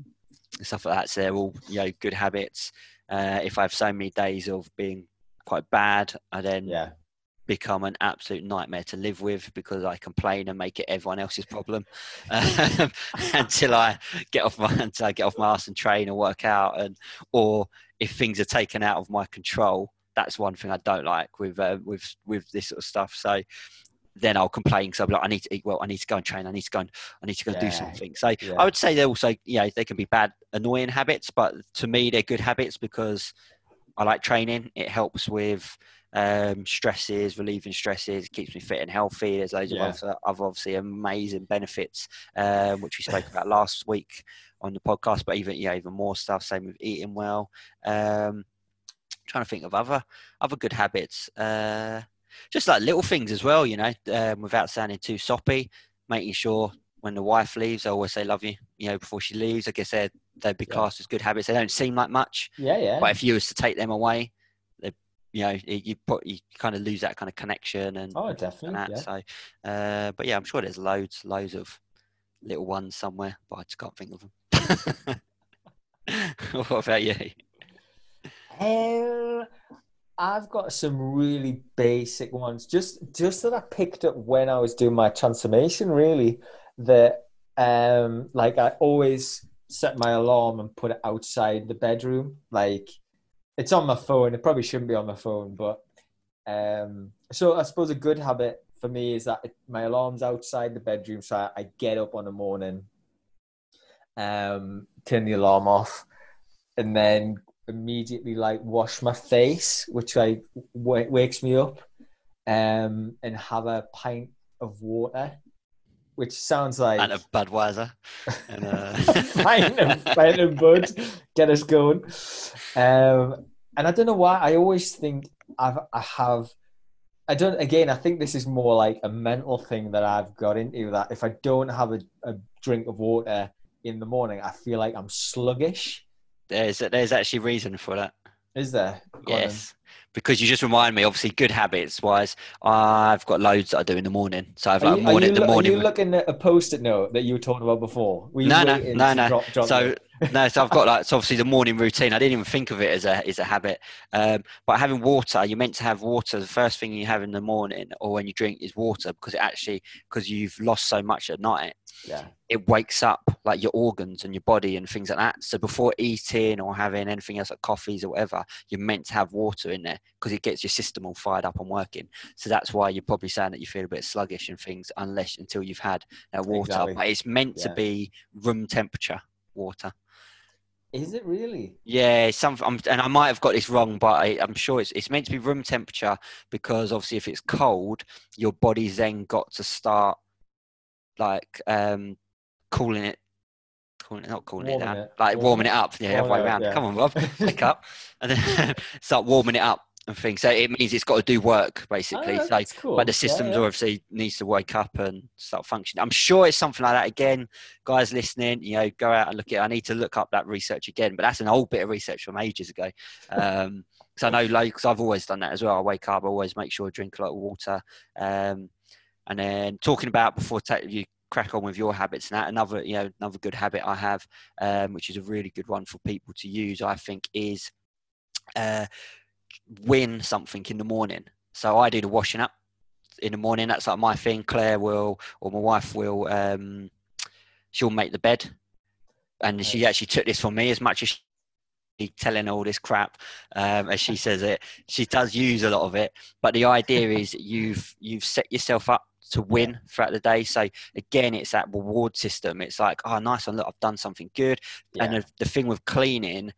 stuff like that. So they're all you know good habits. Uh, if I have so many days of being quite bad, I then Yeah. Become an absolute nightmare to live with because I complain and make it everyone else's problem um, until I get off my until I get off my ass and train and work out and or if things are taken out of my control that's one thing I don't like with uh, with with this sort of stuff. So then I'll complain because I'm like I need to eat well. I need to go and train. I need to go and I need to go Yeah. do something. So Yeah. I would say they're also you know they can be bad annoying habits but to me they're good habits because I like training. It helps with um, stresses, relieving stresses, keeps me fit and healthy. There's loads Yeah. of other, other obviously amazing benefits, um, which we spoke about last week on the podcast. But even yeah, even more stuff. Same with eating well. Um, trying to think of other other good habits. Uh, just like little things as well, you know, um, without sounding too soppy. Making sure when the wife leaves, I always say love you. You know, before she leaves. I guess they're they'd be Yeah. classed as good habits. They don't seem like much, Yeah, yeah. but if you was to take them away, you know, you you put you kind of lose that kind of connection and, oh, and definitely. that. Yeah. So, uh, but yeah, I'm sure there's loads, loads of little ones somewhere, but I just can't think of them. what about you? Um, I've got some really basic ones, just just that I picked up when I was doing my transformation. Really, that um, like I always set my alarm and put it outside the bedroom. Like it's on my phone. It probably shouldn't be on my phone, but um, so I suppose a good habit for me is that it, my alarm's outside the bedroom, so I, I get up on the morning, um, turn the alarm off, and then immediately like wash my face, which like w- wakes me up, um, and have a pint of water, which sounds like And a Budweiser. And, uh, pint of pint of bud, get us going. Um, and I don't know why I always think I've I have. I don't. Again, I think this is more like a mental thing that I've got into. That if I don't have a, a drink of water in the morning, I feel like I'm sluggish. there's there's actually reason for that. Is there? Go. Yes. Because you just remind me, obviously, good habits wise, I've got loads that I do in the morning. So I've like you, morning, you, the morning. Are you looking at a post-it note that you were talking about before? No, no, no, no. Drop, drop so no, so I've got like it's obviously the morning routine. I didn't even think of it as a as a habit. Um, but having water, you're meant to have water. The first thing you have in the morning or when you drink is water because it actually because you've lost so much at night, yeah, it wakes up like your organs and your body and things like that. So before eating or having anything else like coffees or whatever, you're meant to have water in there because it gets your system all fired up and working. So that's why you're probably saying that you feel a bit sluggish and things unless until you've had that water. Exactly. But it's meant to be room temperature water. is it really? Yeah, some, I'm, and I might have got this wrong, but I, I'm sure it's it's meant to be room temperature because obviously if it's cold, your body's then got to start like um cooling it, cooling it, not cooling Warming it down, it, like warming warming it. up. Yeah, Warming up, around. yeah. Come on, Rob, wake up, and then start warming it up and things. So it means it's got to do work basically. Oh, so cool. but the Yeah, systems yeah. obviously needs to wake up and start functioning. I'm sure it's something like that again. Guys listening, you know, go out and look at. it. I need to look up that research again, but that's an old bit of research from ages ago. Um, because I know, like, because I've always done that as well. I wake up, I always make sure I drink a lot of water. Um, and then talking about before ta- you crack on with your habits and that another you know another good habit I have, um, which is a really good one for people to use, I think, is uh, win something in the morning. So I do the washing up in the morning. That's like my thing. Claire will, or my wife will, um, she'll make the bed. And she actually took this from me as much as she telling all this crap um, as she says it. She does use a lot of it, but the idea is you've you've set yourself up to win throughout the day. So again, it's that reward system. It's like, oh, nice one, look, I've done something good. And the, the thing with cleaning,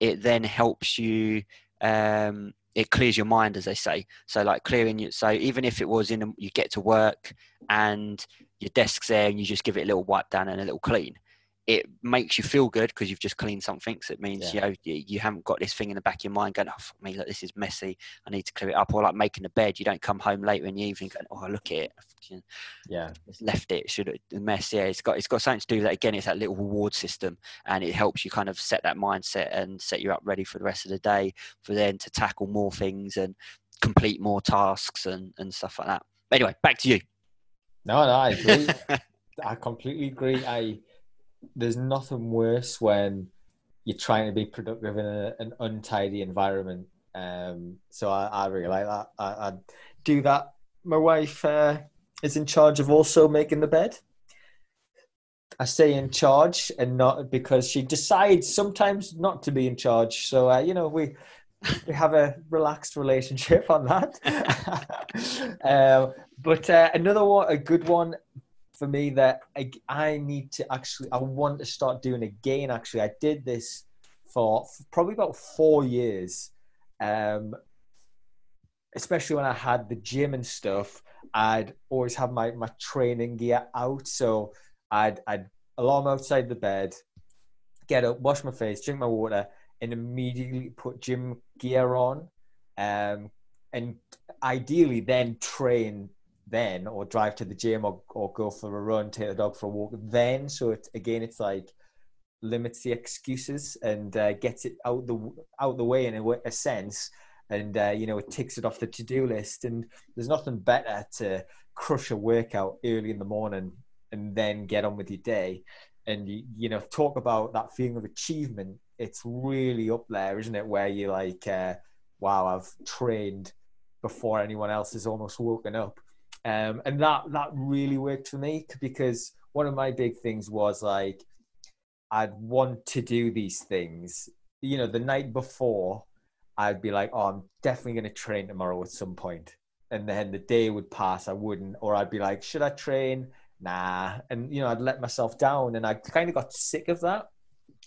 it then helps you. Um, it clears your mind, as they say. So like clearing you. So even if it was in, a, you get to work and your desk's there and you just give it a little wipe down and a little clean it makes you feel good because you've just cleaned something. So it means yeah. you know you, you, haven't got this thing in the back of your mind going, "Oh, fuck me, look, this is messy. I need to clear it up." Or like making the bed, you don't come home later in the evening going, "Oh, look at it." Yeah, it's left it. Should the mess? Yeah, it's got it's got something to do with that. Again, it's that little reward system, and it helps you kind of set that mindset and set you up ready for the rest of the day for then to tackle more things and complete more tasks and and stuff like that. Anyway, back to you. No, no, I agree. I completely agree. I there's nothing worse when you're trying to be productive in a, an untidy environment. Um, so I, I, really like that. I, I do that. My wife uh, is in charge of also making the bed. I stay in charge and not because she decides sometimes not to be in charge. So uh, you know we we have a relaxed relationship on that. uh, but uh, another one, a good one for me that I, I need to actually I want to start doing again. Actually, I did this for, for probably about four years, um, especially when I had the gym and stuff. I'd always have my my training gear out, so I'd I'd alarm outside the bed, get up, wash my face, drink my water, and immediately put gym gear on, um, and ideally then train then or drive to the gym or, or go for a run take the dog for a walk then. So again it's like limits the excuses and uh, gets it out the out the way in a, a sense. And uh, you know it ticks it off the to-do list. And there's nothing better to crush a workout early in the morning and then get on with your day. And you, you know talk about that feeling of achievement. It's really up there isn't it? Where you're like uh, wow i've trained before anyone else has almost woken up um, and that that really worked for me because one of my big things was like I'd want to do these things. You know, the night before, I'd be like, "Oh, I'm definitely going to train tomorrow at some point," and then the day would pass, I wouldn't, or I'd be like, "Should I train?" Nah, and you know, I'd let myself down, and I kind of got sick of that.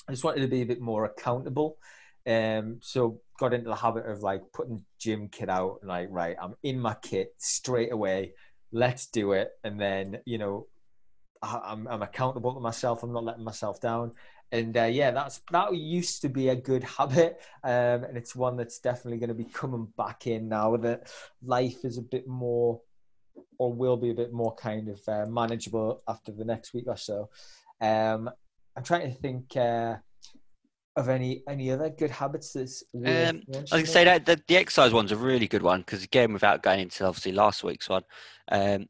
I just wanted to be a bit more accountable. Um, so got into the habit of like putting gym kit out and like, right, I'm in my kit straight away. Let's do it. And then, you know, I'm, I'm accountable to myself. I'm not letting myself down. And uh, yeah, that's that used to be a good habit, um, and it's one that's definitely going to be coming back in now that life is a bit more, or will be a bit more kind of uh, manageable after the next week or so. Um, I'm trying to think. Uh, of any any other good habits that's um, I can say that the, the, exercise one's a really good one because again, without going into obviously last week's one, um,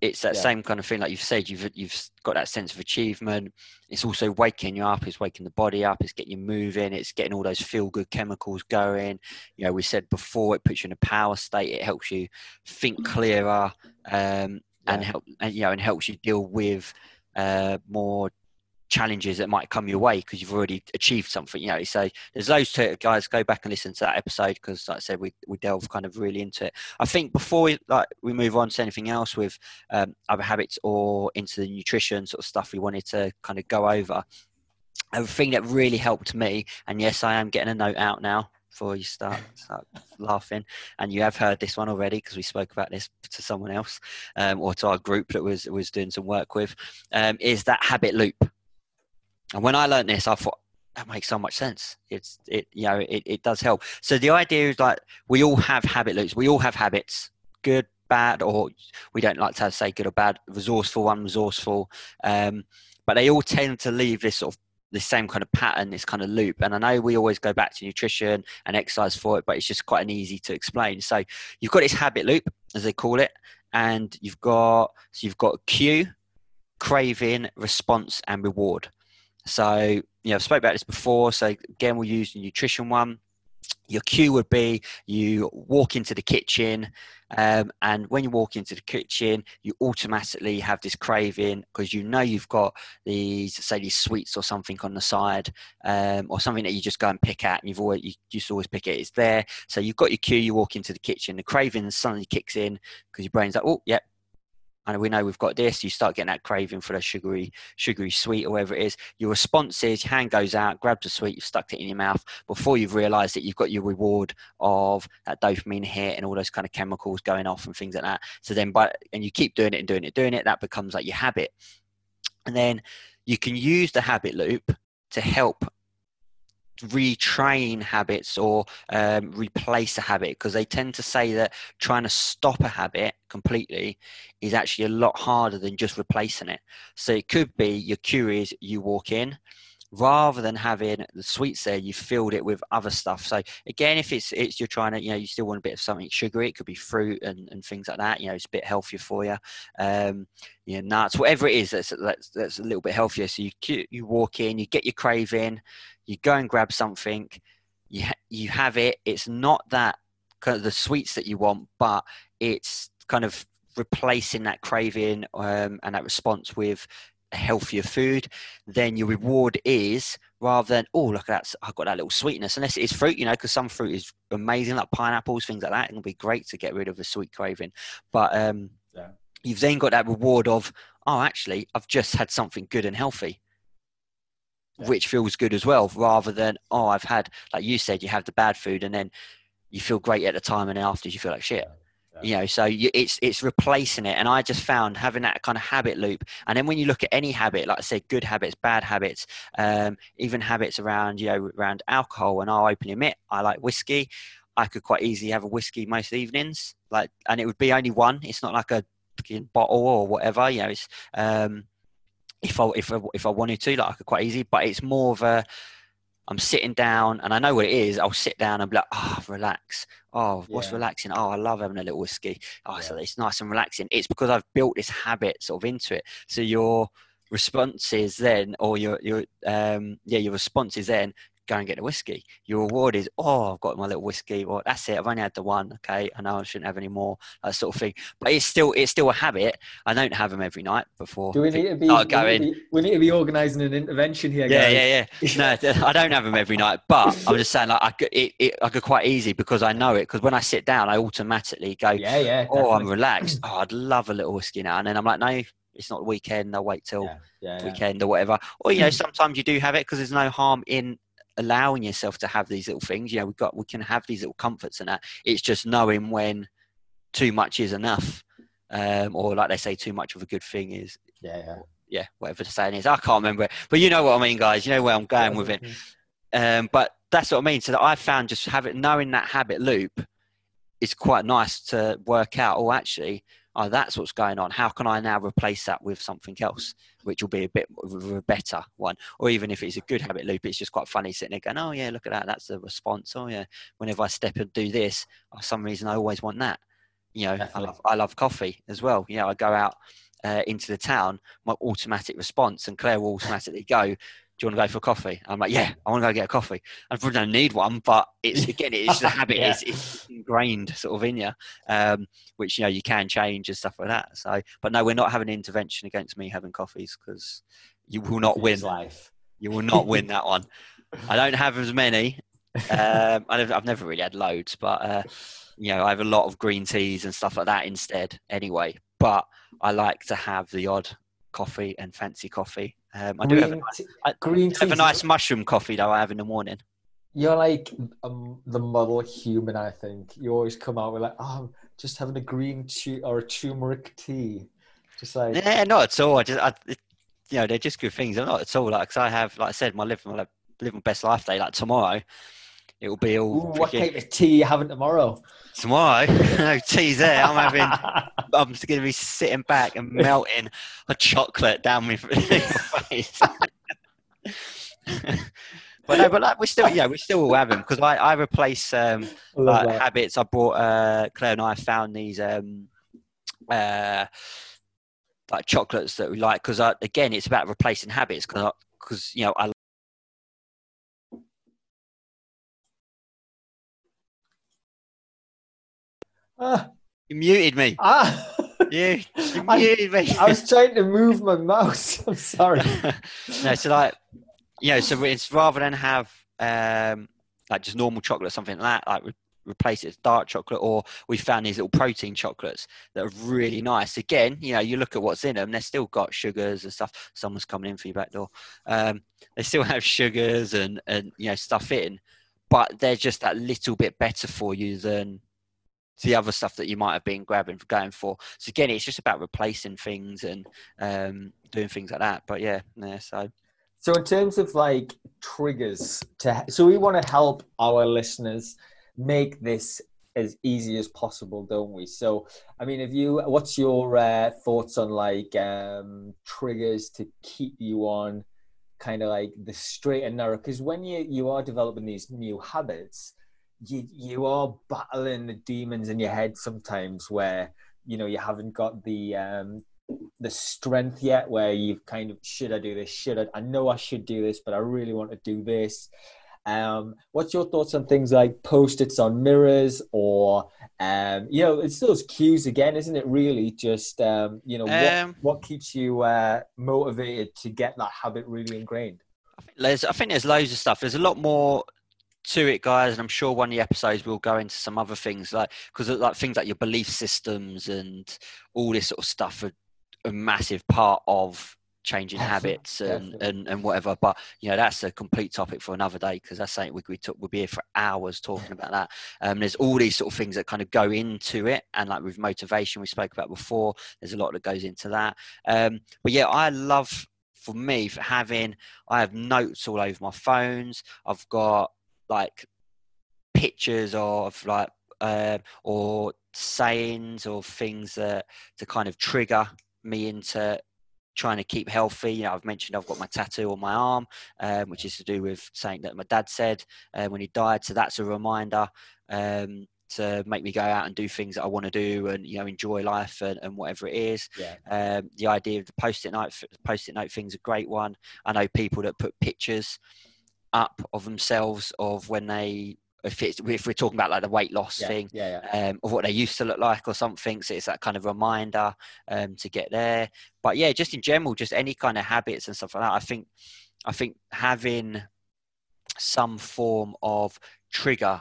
it's that yeah. same kind of thing. Like you've said, you've you've got that sense of achievement. It's also waking you up. It's waking the body up. It's getting you moving. It's getting all those feel good chemicals going. You know, we said before it puts you in a power state. It helps you think clearer um, yeah. and help and, you know and helps you deal with uh, more challenges that might come your way because you've already achieved something. You know, so there's those two guys. Go back and listen to that episode because, like I said, we we delve kind of really into it. I think before we like we move on to anything else with um, other habits or into the nutrition sort of stuff, we wanted to kind of go over. A thing that really helped me, and yes, I am getting a note out now before you start, start laughing. And you have heard this one already because we spoke about this to someone else um, or to our group that was was doing some work with. Um, is that habit loop? And when I learned this, I thought that makes so much sense. It's it you know it, it does help. So the idea is like we all have habit loops. We all have habits, good, bad, or we don't like to say good or bad, resourceful, unresourceful. Um, but they all tend to leave this sort of the same kind of pattern, this kind of loop. And I know we always go back to nutrition and exercise for it, but it's just quite an easy to explain. So you've got this habit loop, as they call it, and you've got so you've got cue, craving, response, and reward. So, you know, I've spoke about this before. So again, we'll use the nutrition one. Your cue would be you walk into the kitchen, um, and when you walk into the kitchen, you automatically have this craving because you know you've got these, say, these sweets or something on the side, um, or something that you just go and pick at, and you've always you just always pick it. It's there, so you've got your cue. You walk into the kitchen, the craving suddenly kicks in because your brain's like, oh, yeah, and we know we've got this, you start getting that craving for the sugary, sugary sweet or whatever it is. Your response is your hand goes out, grabs a sweet, you've stuck it in your mouth before you've realised that you've got your reward of that dopamine hit and all those kind of chemicals going off and things like that. So then, by and you keep doing it and doing it, doing it, that becomes like your habit, and then you can use the habit loop to help retrain habits or um, replace a habit because they tend to say that trying to stop a habit completely is actually a lot harder than just replacing it. So it could be you're curious, you walk in, rather than having the sweets there, you filled it with other stuff. So again, if it's it's you're trying to, you know, you still want a bit of something sugary, it could be fruit and, and things like that. You know, it's a bit healthier for you. Um, you know, nuts, whatever it is that's, that's that's a little bit healthier. So you you walk in, you get your craving, you go and grab something, you you have it. It's not that kind of the sweets that you want, but it's kind of replacing that craving um, and that response with a healthier food, then your reward is rather than oh look at that I've got that little sweetness. Unless it's fruit, you know, because some fruit is amazing, like pineapples, things like that. It'll be great to get rid of a sweet craving. But um, yeah. you've then got that reward of oh actually I've just had something good and healthy. Yeah. Which feels good as well, rather than oh I've had like you said you have the bad food and then you feel great at the time and after you feel like shit. You know so you, it's it's replacing it and i just found having that kind of habit loop and then when you look at any habit like i said good habits bad habits um, even habits around you know around alcohol and i'll openly admit i like whiskey. I could quite easily have a whiskey most evenings like and it would be only one it's not like a bottle or whatever you know it's um if I, if I, if I wanted to, like I could quite easy, but it's more of a I'm sitting down and I know what it is. I'll sit down and be like, oh, relax. Oh, what's yeah. relaxing? Oh, I love having a little whiskey. Oh, yeah. so it's nice and relaxing. It's because I've built this habit sort of into it. So your responses then, or your, your, um, yeah, your responses then go and get the whiskey. Your reward is, oh, I've got my little whiskey. Well, that's it. I've only had the one. Okay, I know I shouldn't have any more. That sort of thing. But it's still it's still a habit. I don't have them every night before. Do we need to be? going. We, need to be, we need to be organising an intervention here. Yeah, guys. yeah, yeah. No, I don't have them every night. But I'm just saying, like, I could, it, it, I could quite easy because I know it. Because when I sit down, I automatically go, yeah, yeah. Oh, I'm relaxed. Oh, I'd love a little whiskey now. And then I'm like, no, it's not the weekend. I'll wait till yeah, yeah, weekend yeah. or whatever. Or you know, sometimes you do have it because there's no harm in allowing yourself to have these little things. You know, we've got we can have these little comforts and that. It's just knowing when too much is enough, um, or like they say, too much of a good thing is. Yeah, yeah. Yeah, whatever the saying is, I can't remember it, but you know what I mean, guys. You know where I'm going with it. Um, but that's what I mean. So that I found just having knowing that habit loop is quite nice to work out. Oh, actually, oh, that's what's going on. How can I now replace that with something else, which will be a bit of a better one? Or even if it's a good habit loop, it's just quite funny sitting there going, oh, yeah, look at that. That's the response. Oh, yeah. Whenever I step and do this, for some reason, I always want that. You know, I love, I love coffee as well. You know, I go out uh, into the town, my automatic response, and Claire will automatically go, do you want to go for a coffee? I'm like, yeah, I want to go get a coffee. I probably don't need one, but it's again, it's the habit. yeah. it's, it's, ingrained sort of in you, um, which you know you can change and stuff like that. So, but no, we're not having an intervention against me having coffees because you will not win. Life. You will not win that one. I don't have as many. Um, I've, I've never really had loads, but uh, you know, I have a lot of green teas and stuff like that instead. Anyway, but I like to have the odd coffee and fancy coffee. Um, I green do have a, nice, I green have a nice mushroom coffee though. I have in the morning. You're like um, the model human, I think. You always come out with like, oh, I'm just having a green tea or a turmeric tea. Just like yeah, not at all. I just, I, it, you know, they're just good things. I'm not at all. Like, cause I have, like I said, my live my live my best life day. Like tomorrow, it will be all. Ooh, what type of tea you having tomorrow? Tomorrow, no tea's there. I'm having. I'm just going to be sitting back and melting a chocolate down my but no, but like we still, yeah, we still will have them because I, I replace um, like, habits. I brought uh, Claire and I found these um, uh, like chocolates that we like because again, it's about replacing habits because because you know I Ah. You muted me. Ah. You, you muted. I was trying to move my mouse. I'm sorry. no, so like, you know, so it's rather than have um, like just normal chocolate, something like that, like replace it with dark chocolate, or we found these little protein chocolates that are really nice. Again, you know, you look at what's in them; they've still got sugars and stuff. Someone's coming in for your back door. Um, they still have sugars and and you know stuff in, but they're just that little bit better for you than the other stuff that you might have been grabbing going for. So again, it's just about replacing things and um, doing things like that. But yeah, yeah. So so in terms of like triggers to so we want to help our listeners make this as easy as possible, don't we? So I mean, if you what's your uh, thoughts on like um, triggers to keep you on kind of like the straight and narrow? Because when you you are developing these new habits, you you are battling the demons in your head sometimes where you know you haven't got the um, the strength yet where you've kind of should I do this? Should I? I know I should do this, but I really want to do this. Um, what's your thoughts on things like post-its on mirrors, or um, you know, it's those cues again, isn't it? Really, just um, you know, um, what, what keeps you uh, motivated to get that habit really ingrained? I think, there's, I think there's loads of stuff. There's a lot more to it, guys, and I'm sure one of the episodes we'll go into some other things, like because like things like your belief systems and all this sort of stuff are a massive part of changing habits and, and, and whatever. But you know, that's a complete topic for another day because that's something we we took we'll be here for hours talking about that. Um, there's all these sort of things that kind of go into it, and like with motivation we spoke about before, there's a lot that goes into that. Um, but yeah, I love for me for having I have notes all over my phones. I've got like pictures of like uh, or sayings or things that to kind of trigger me into trying to keep healthy. You know, I've mentioned I've got my tattoo on my arm, um, which is to do with saying that my dad said uh, when he died. So that's a reminder um, to make me go out and do things that I want to do and you know enjoy life and, and whatever it is. Yeah. Um, the idea of the post-it note post-it note thing's a great one. I know people that put pictures up of themselves of when they if it's if we're talking about like the weight loss yeah, thing yeah, yeah. Um, of what they used to look like or something. So it's that kind of reminder um, to get there. But yeah just in general just any kind of habits and stuff like that i think i think having some form of trigger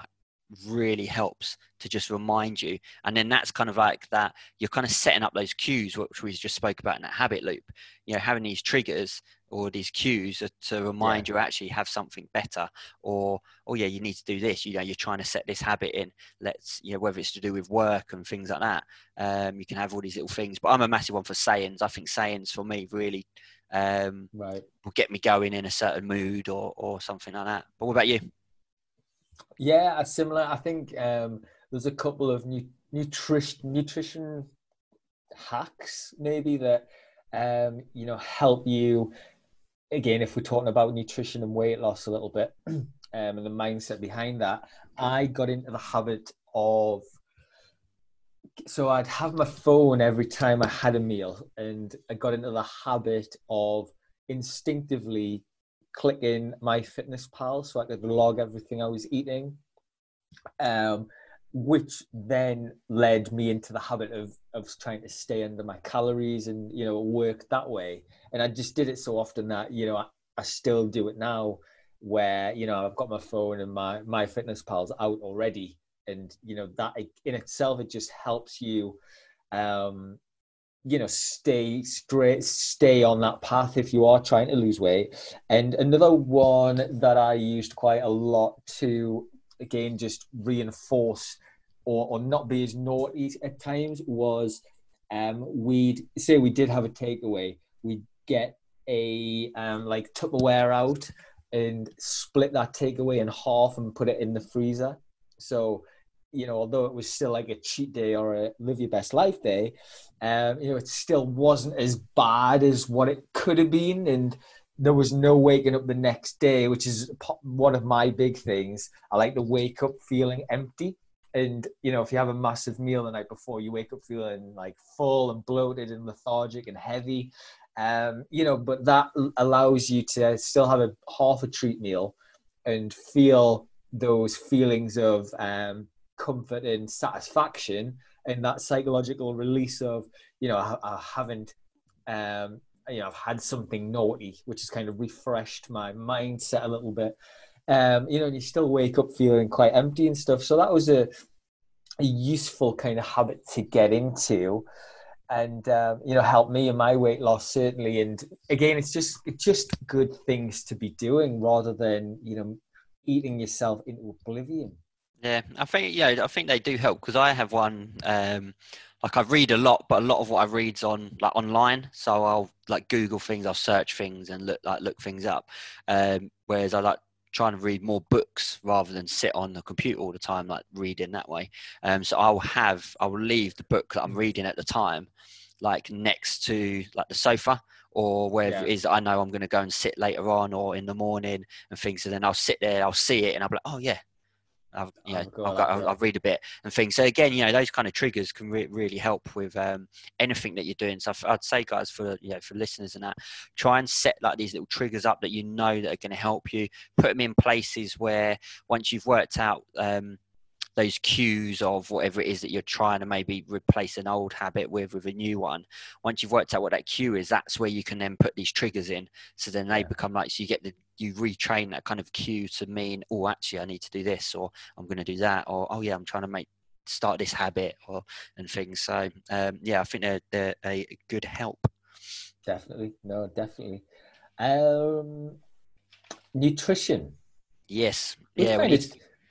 really helps to just remind you. And then that's kind of like that you're kind of setting up those cues which we just spoke about in that habit loop. You know having these triggers or these cues to remind yeah. you actually have something better or oh yeah you need to do this you know you're trying to set this habit in let's you know whether it's to do with work and things like that um, you can have all these little things but i'm a massive one for sayings i think sayings for me really um, right. will get me going in a certain mood or or something like that but what about you yeah similar i think um, there's a couple of new nutrition nutrition hacks maybe that um, you know help you again, if we're talking about nutrition and weight loss a little bit um, and the mindset behind that, I got into the habit of so I'd have my phone every time I had a meal, and I got into the habit of instinctively clicking MyFitnessPal so I could log everything I was eating. Um, which then led me into the habit of of trying to stay under my calories and you know work that way. And i just did it so often that you know i, I still do it now where you know i've got my phone and my MyFitnessPal's out already. And you know that in itself it just helps you um you know stay straight stay on that path if you are trying to lose weight. And another one that i used quite a lot to again just reinforce or, or not be as naughty at times was um, we'd say we did have a takeaway, we'd get a um, like Tupperware out and split that takeaway in half and put it in the freezer. So, you know, although it was still like a cheat day or a live your best life day, um, you know, it still wasn't as bad as what it could have been. And there was no waking up the next day, which is one of my big things. I like to wake up feeling empty and you know if you have a massive meal the night before you wake up feeling like full and bloated and lethargic and heavy. Um, you know but that allows you to still have a half a treat meal and feel those feelings of um, comfort and satisfaction and that psychological release of you know I, I haven't um, you know I've had something naughty which has kind of refreshed my mindset a little bit Um, you know, and you still wake up feeling quite empty and stuff. So that was a, a useful kind of habit to get into and um, you know help me in my weight loss certainly. And again it's just it's just good things to be doing rather than you know eating yourself into oblivion. Yeah i think yeah i think they do help because i have one um like i read a lot but a lot of what i read's on like online. So i'll like google things i'll search things and look like look things up. Um whereas i like trying to read more books rather than sit on the computer all the time, like reading that way. Um, so I'll have, I will leave the book that I'm reading at the time, like next to like the sofa or wherever yeah. it is I know I'm going to go and sit later on or in the morning and things. So then I'll sit there, I'll see it, and I'll be like, oh yeah, I've, you know, oh, I'll, go, I'll, I'll, read a bit and things. So again, you know, those kind of triggers can re- really help with um, anything that you're doing. So I'd say, guys, for you know, for listeners and that, try and set like these little triggers up that you know that are going to help you. Put them in places where once you've worked out um, those cues of whatever it is that you're trying to maybe replace an old habit with with a new one once you've worked out what that cue is that's where you can then put these triggers in so then they yeah. become like so you get the you retrain that kind of cue to mean oh actually i need to do this or i'm going to do that or oh yeah i'm trying to make start this habit or and things. So um, yeah i think they're, they're a good help. Definitely. No definitely. Um nutrition. Yes. Yeah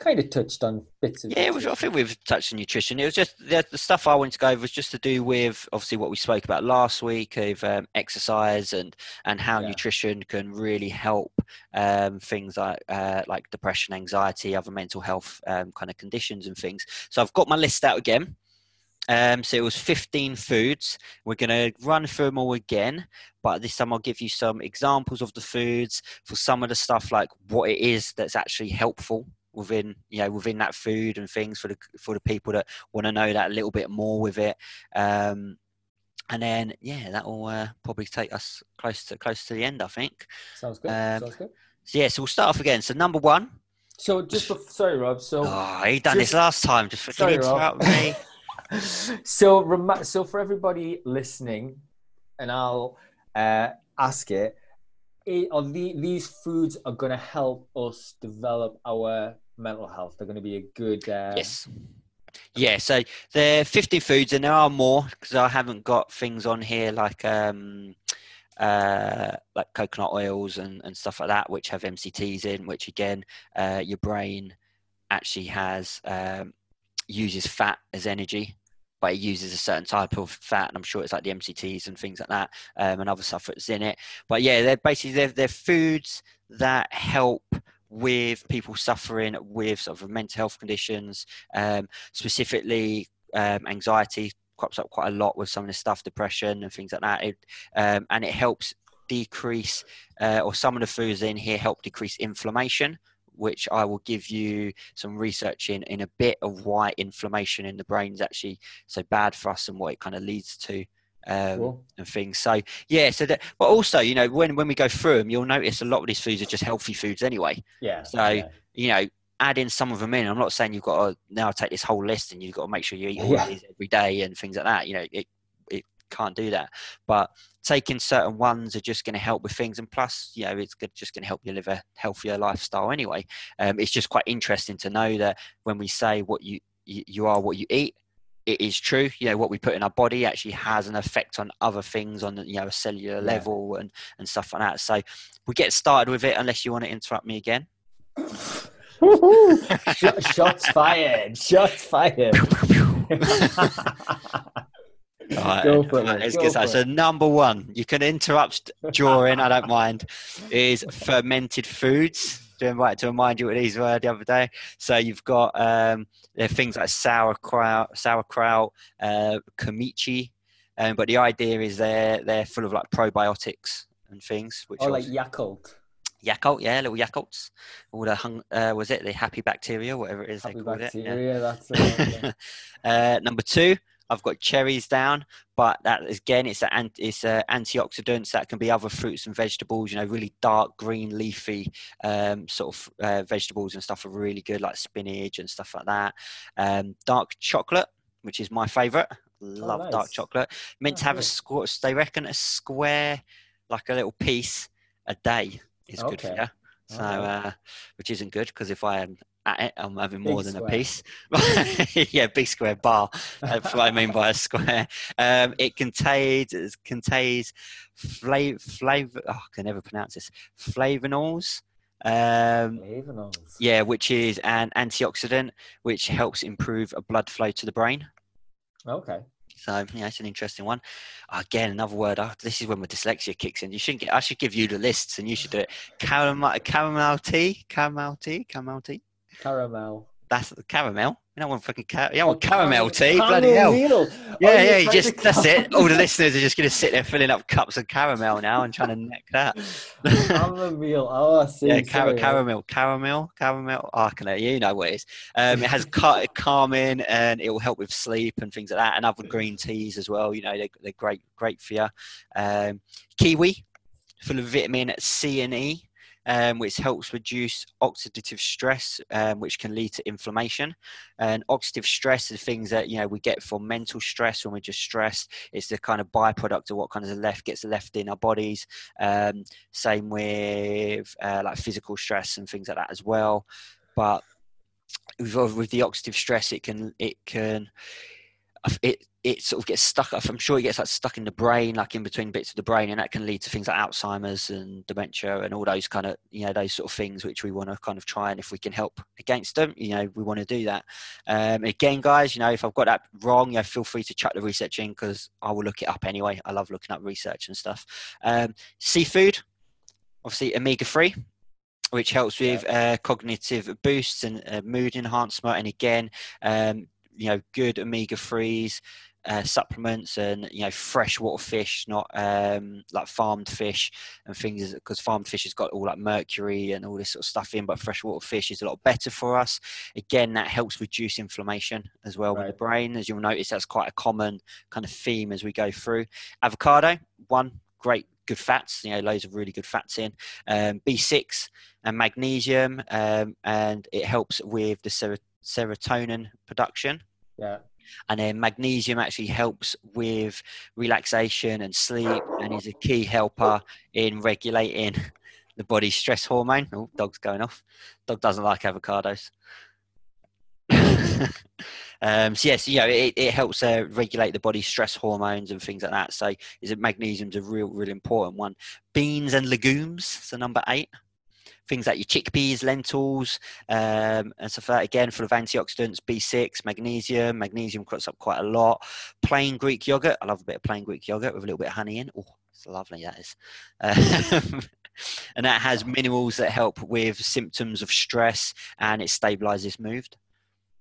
kind of, touched on bits of yeah was, i think we've touched on nutrition. It was just the, the, stuff i wanted to go over was just to do with obviously what we spoke about last week of um, exercise and and how yeah. nutrition can really help um, things like uh, like depression anxiety other mental health um, kind of conditions and things. So i've got my list out again. Um, so it was 15 foods. We're going to run through them all again, but this time I'll give you some examples of the foods for some of the stuff like what it is that's actually helpful within you know within that food and things for the for the people that want to know that a little bit more with it. Um, and then yeah that will uh, probably take us close to close to the end i think. Sounds good. Um, sounds good. so yeah so we'll start off again. So number one. So just for, sorry rob. So oh he done just, this last time. Just sorry, interrupt me. So so for everybody listening and i'll uh, ask it, it are the, these foods are going to help us develop our mental health. They're going to be a good. Uh... Yes. Yeah, so there are 50 foods, and there are more because I haven't got things on here like um, uh, like coconut oils and, and stuff like that, which have MCTs in, which again, uh, your brain actually has um, uses fat as energy, but it uses a certain type of fat, and I'm sure it's like the MCTs and things like that, um, and other stuff that's in it. But yeah, they're basically they're, they're foods that help with people suffering with sort of mental health conditions, um, specifically um, anxiety crops up quite a lot with some of the stuff, depression and things like that. It, um, and it helps decrease, uh, or some of the foods in here help decrease inflammation, which I will give you some research in in a bit of why inflammation in the brain is actually so bad for us and what it kind of leads to um, cool. and things. So yeah, so that, but also you know when when we go through them, you'll notice a lot of these foods are just healthy foods anyway. Yeah. So yeah. you know, adding some of them in. I'm not saying you've got to now take this whole list and you've got to make sure you eat all yeah. these every day and things like that. You know, it it can't do that. But taking certain ones are just going to help with things, and plus, you know, it's just going to help you live a healthier lifestyle anyway. Um, it's just quite interesting to know that when we say what you you are what you eat it is true. You know, what we put in our body actually has an effect on other things on the you know a cellular level and and stuff like that. So we get started with it. Unless you want to interrupt me again. Shots fired! Shots fired! Right. Go for it. Go so number one, you can interrupt during. I don't mind. Is fermented foods to invite to remind you what these were the other day. So you've got um, there are things like sauerkraut, sauerkraut, uh, kimchi, um, but the idea is they're they're full of like probiotics and things. Which oh, like Yakult. Yakult, yeah, little Yakults. All the hung, uh, was it the happy bacteria, whatever it is happy they bacteria, it. Yeah. That's it, yeah. uh, number two, I've got cherries down, but that again, it's an it's a antioxidants that can be other fruits and vegetables. You know, really dark green leafy um, sort of uh, vegetables and stuff are really good, like spinach and stuff like that. Um, dark chocolate, which is my favourite. Love oh, nice. dark chocolate. Meant oh, to have a square. They reckon a square, like a little piece a day is okay. good for you. So, uh, which isn't good because if I am it, I'm having more Big than a piece. yeah, big square bar. That's what I mean by a square. Um, it contains it contains flavor flavor. Oh, I can never pronounce this. Flavonols. Um, Flavonols. yeah, which is an antioxidant which helps improve a blood flow to the brain. Okay. So yeah, it's an interesting one. Again, another word. Oh, this is when my dyslexia kicks in. You shouldn't get. I should give you the lists, and you should do it. Caramel, caramel tea, caramel tea, caramel tea. Caramel. That's the caramel. You don't want fucking car- you don't Oh, want caramel caram- tea. Bloody hell. Caramel. Yeah, Oh, yeah. You just that's it. All the listeners are just going to sit there filling up cups of caramel now and trying to neck that. Chamomile. Oh, I see. Yeah, car- caramel, caramel, caramel. Oh, I can let you know what it is. Um, it has ca- calming and it will help with sleep and things like that, and other green teas as well. You know, they're, they're great, great for you. Um, kiwi, full of vitamin C and E, um, which helps reduce oxidative stress, um, which can lead to inflammation. And oxidative stress is things that you know we get from mental stress when we're just stressed. It's the kind of byproduct of what kind of left gets left in our bodies. Um, same with uh, like physical stress and things like that as well. But with, with the oxidative stress, it can it can it it sort of gets stuck. I'm sure it gets like stuck in the brain, like in between bits of the brain, and that can lead to things like Alzheimer's and dementia and all those kind of you know those sort of things which we want to kind of try and if we can help against them, you know, we want to do that. Um, again, guys, you know, if I've got that wrong, you know, feel free to chuck the research in because I will look it up anyway. I love looking up research and stuff. Um, seafood, obviously omega three which helps with uh, cognitive boosts and uh, mood enhancement. And again, um, you know, good omega threes. Uh, supplements and you know freshwater fish, not um, like farmed fish and things, because farmed fish has got all that mercury and all this sort of stuff in. But freshwater fish is a lot better for us. Again, that helps reduce inflammation as well in the brain. As you'll notice, that's quite a common kind of theme as we go through. Avocado, one great good fats. You know, loads of really good fats in. Um, B6 and magnesium, um, and it helps with the ser- serotonin production. Yeah. And then magnesium actually helps with relaxation and sleep, and is a key helper in regulating the body's stress hormone. Oh, dog's going off. Dog doesn't like avocados. um, so yes, you know it, it helps uh, regulate the body's stress hormones and things like that. So, is it magnesium's a real, really important one. Beans and legumes, so number eight. Things like your chickpeas, lentils, um, and stuff like that. Again, full of antioxidants, B6, magnesium. Magnesium crops up quite a lot. Plain Greek yogurt. I love a bit of plain Greek yogurt with a little bit of honey in. Oh, it's lovely, that is. Um, and that has minerals that help with symptoms of stress and it stabilizes mood.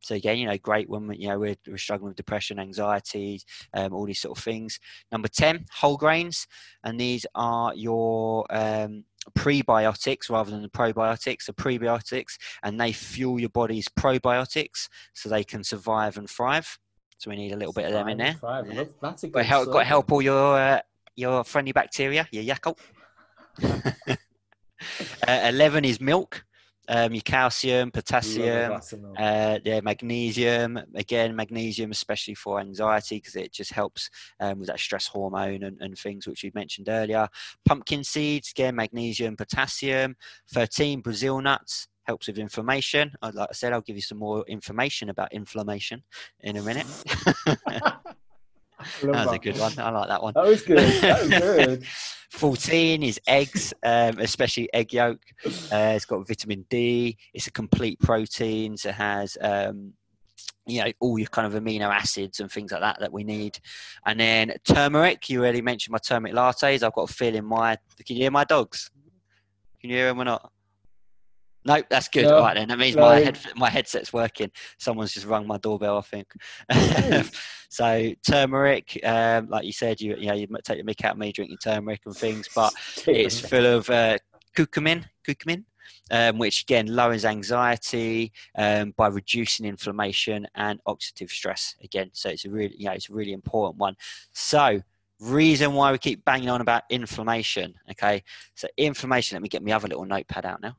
So again, you know, great when you know we're, we're struggling with depression, anxiety, um, all these sort of things. Number ten, whole grains, and these are your um, prebiotics rather than the probiotics. The prebiotics, and they fuel your body's probiotics so they can survive and thrive. So we need a little bit of them in there. Five. That's a Got to help, got to help all your uh, your friendly bacteria, your Yakult. uh, Eleven is milk, um, your calcium, potassium, glass of milk. uh, yeah, magnesium. Again, magnesium, especially for anxiety, because it just helps um, with that stress hormone and, and things which we've mentioned earlier. Pumpkin seeds, again, magnesium, potassium. 13, Brazil nuts. Helps with inflammation. Like I said, I'll give you some more information about inflammation in a minute. That was a good one. I like that one. That was good. That was good. 14 is eggs, um, especially egg yolk. Uh, it's got vitamin D. It's a complete protein. So it has, um, you know, all your kind of amino acids and things like that that we need. And then turmeric. You already mentioned my turmeric lattes. I've got a feeling my. Can you hear my dogs? Can you hear them or not? No, that's good. No. All right, then that means my head, my headset's working. Someone's just rung my doorbell, I think. Nice. so turmeric, um, like you said, you you know you might take the mick out of me drinking turmeric and things, but it's full of uh, curcumin, curcumin, um, which again lowers anxiety um, by reducing inflammation and oxidative stress. Again, so it's a really, you know, it's a really important one. So, reason why we keep banging on about inflammation. Okay, so inflammation. Let me get my other little notepad out now.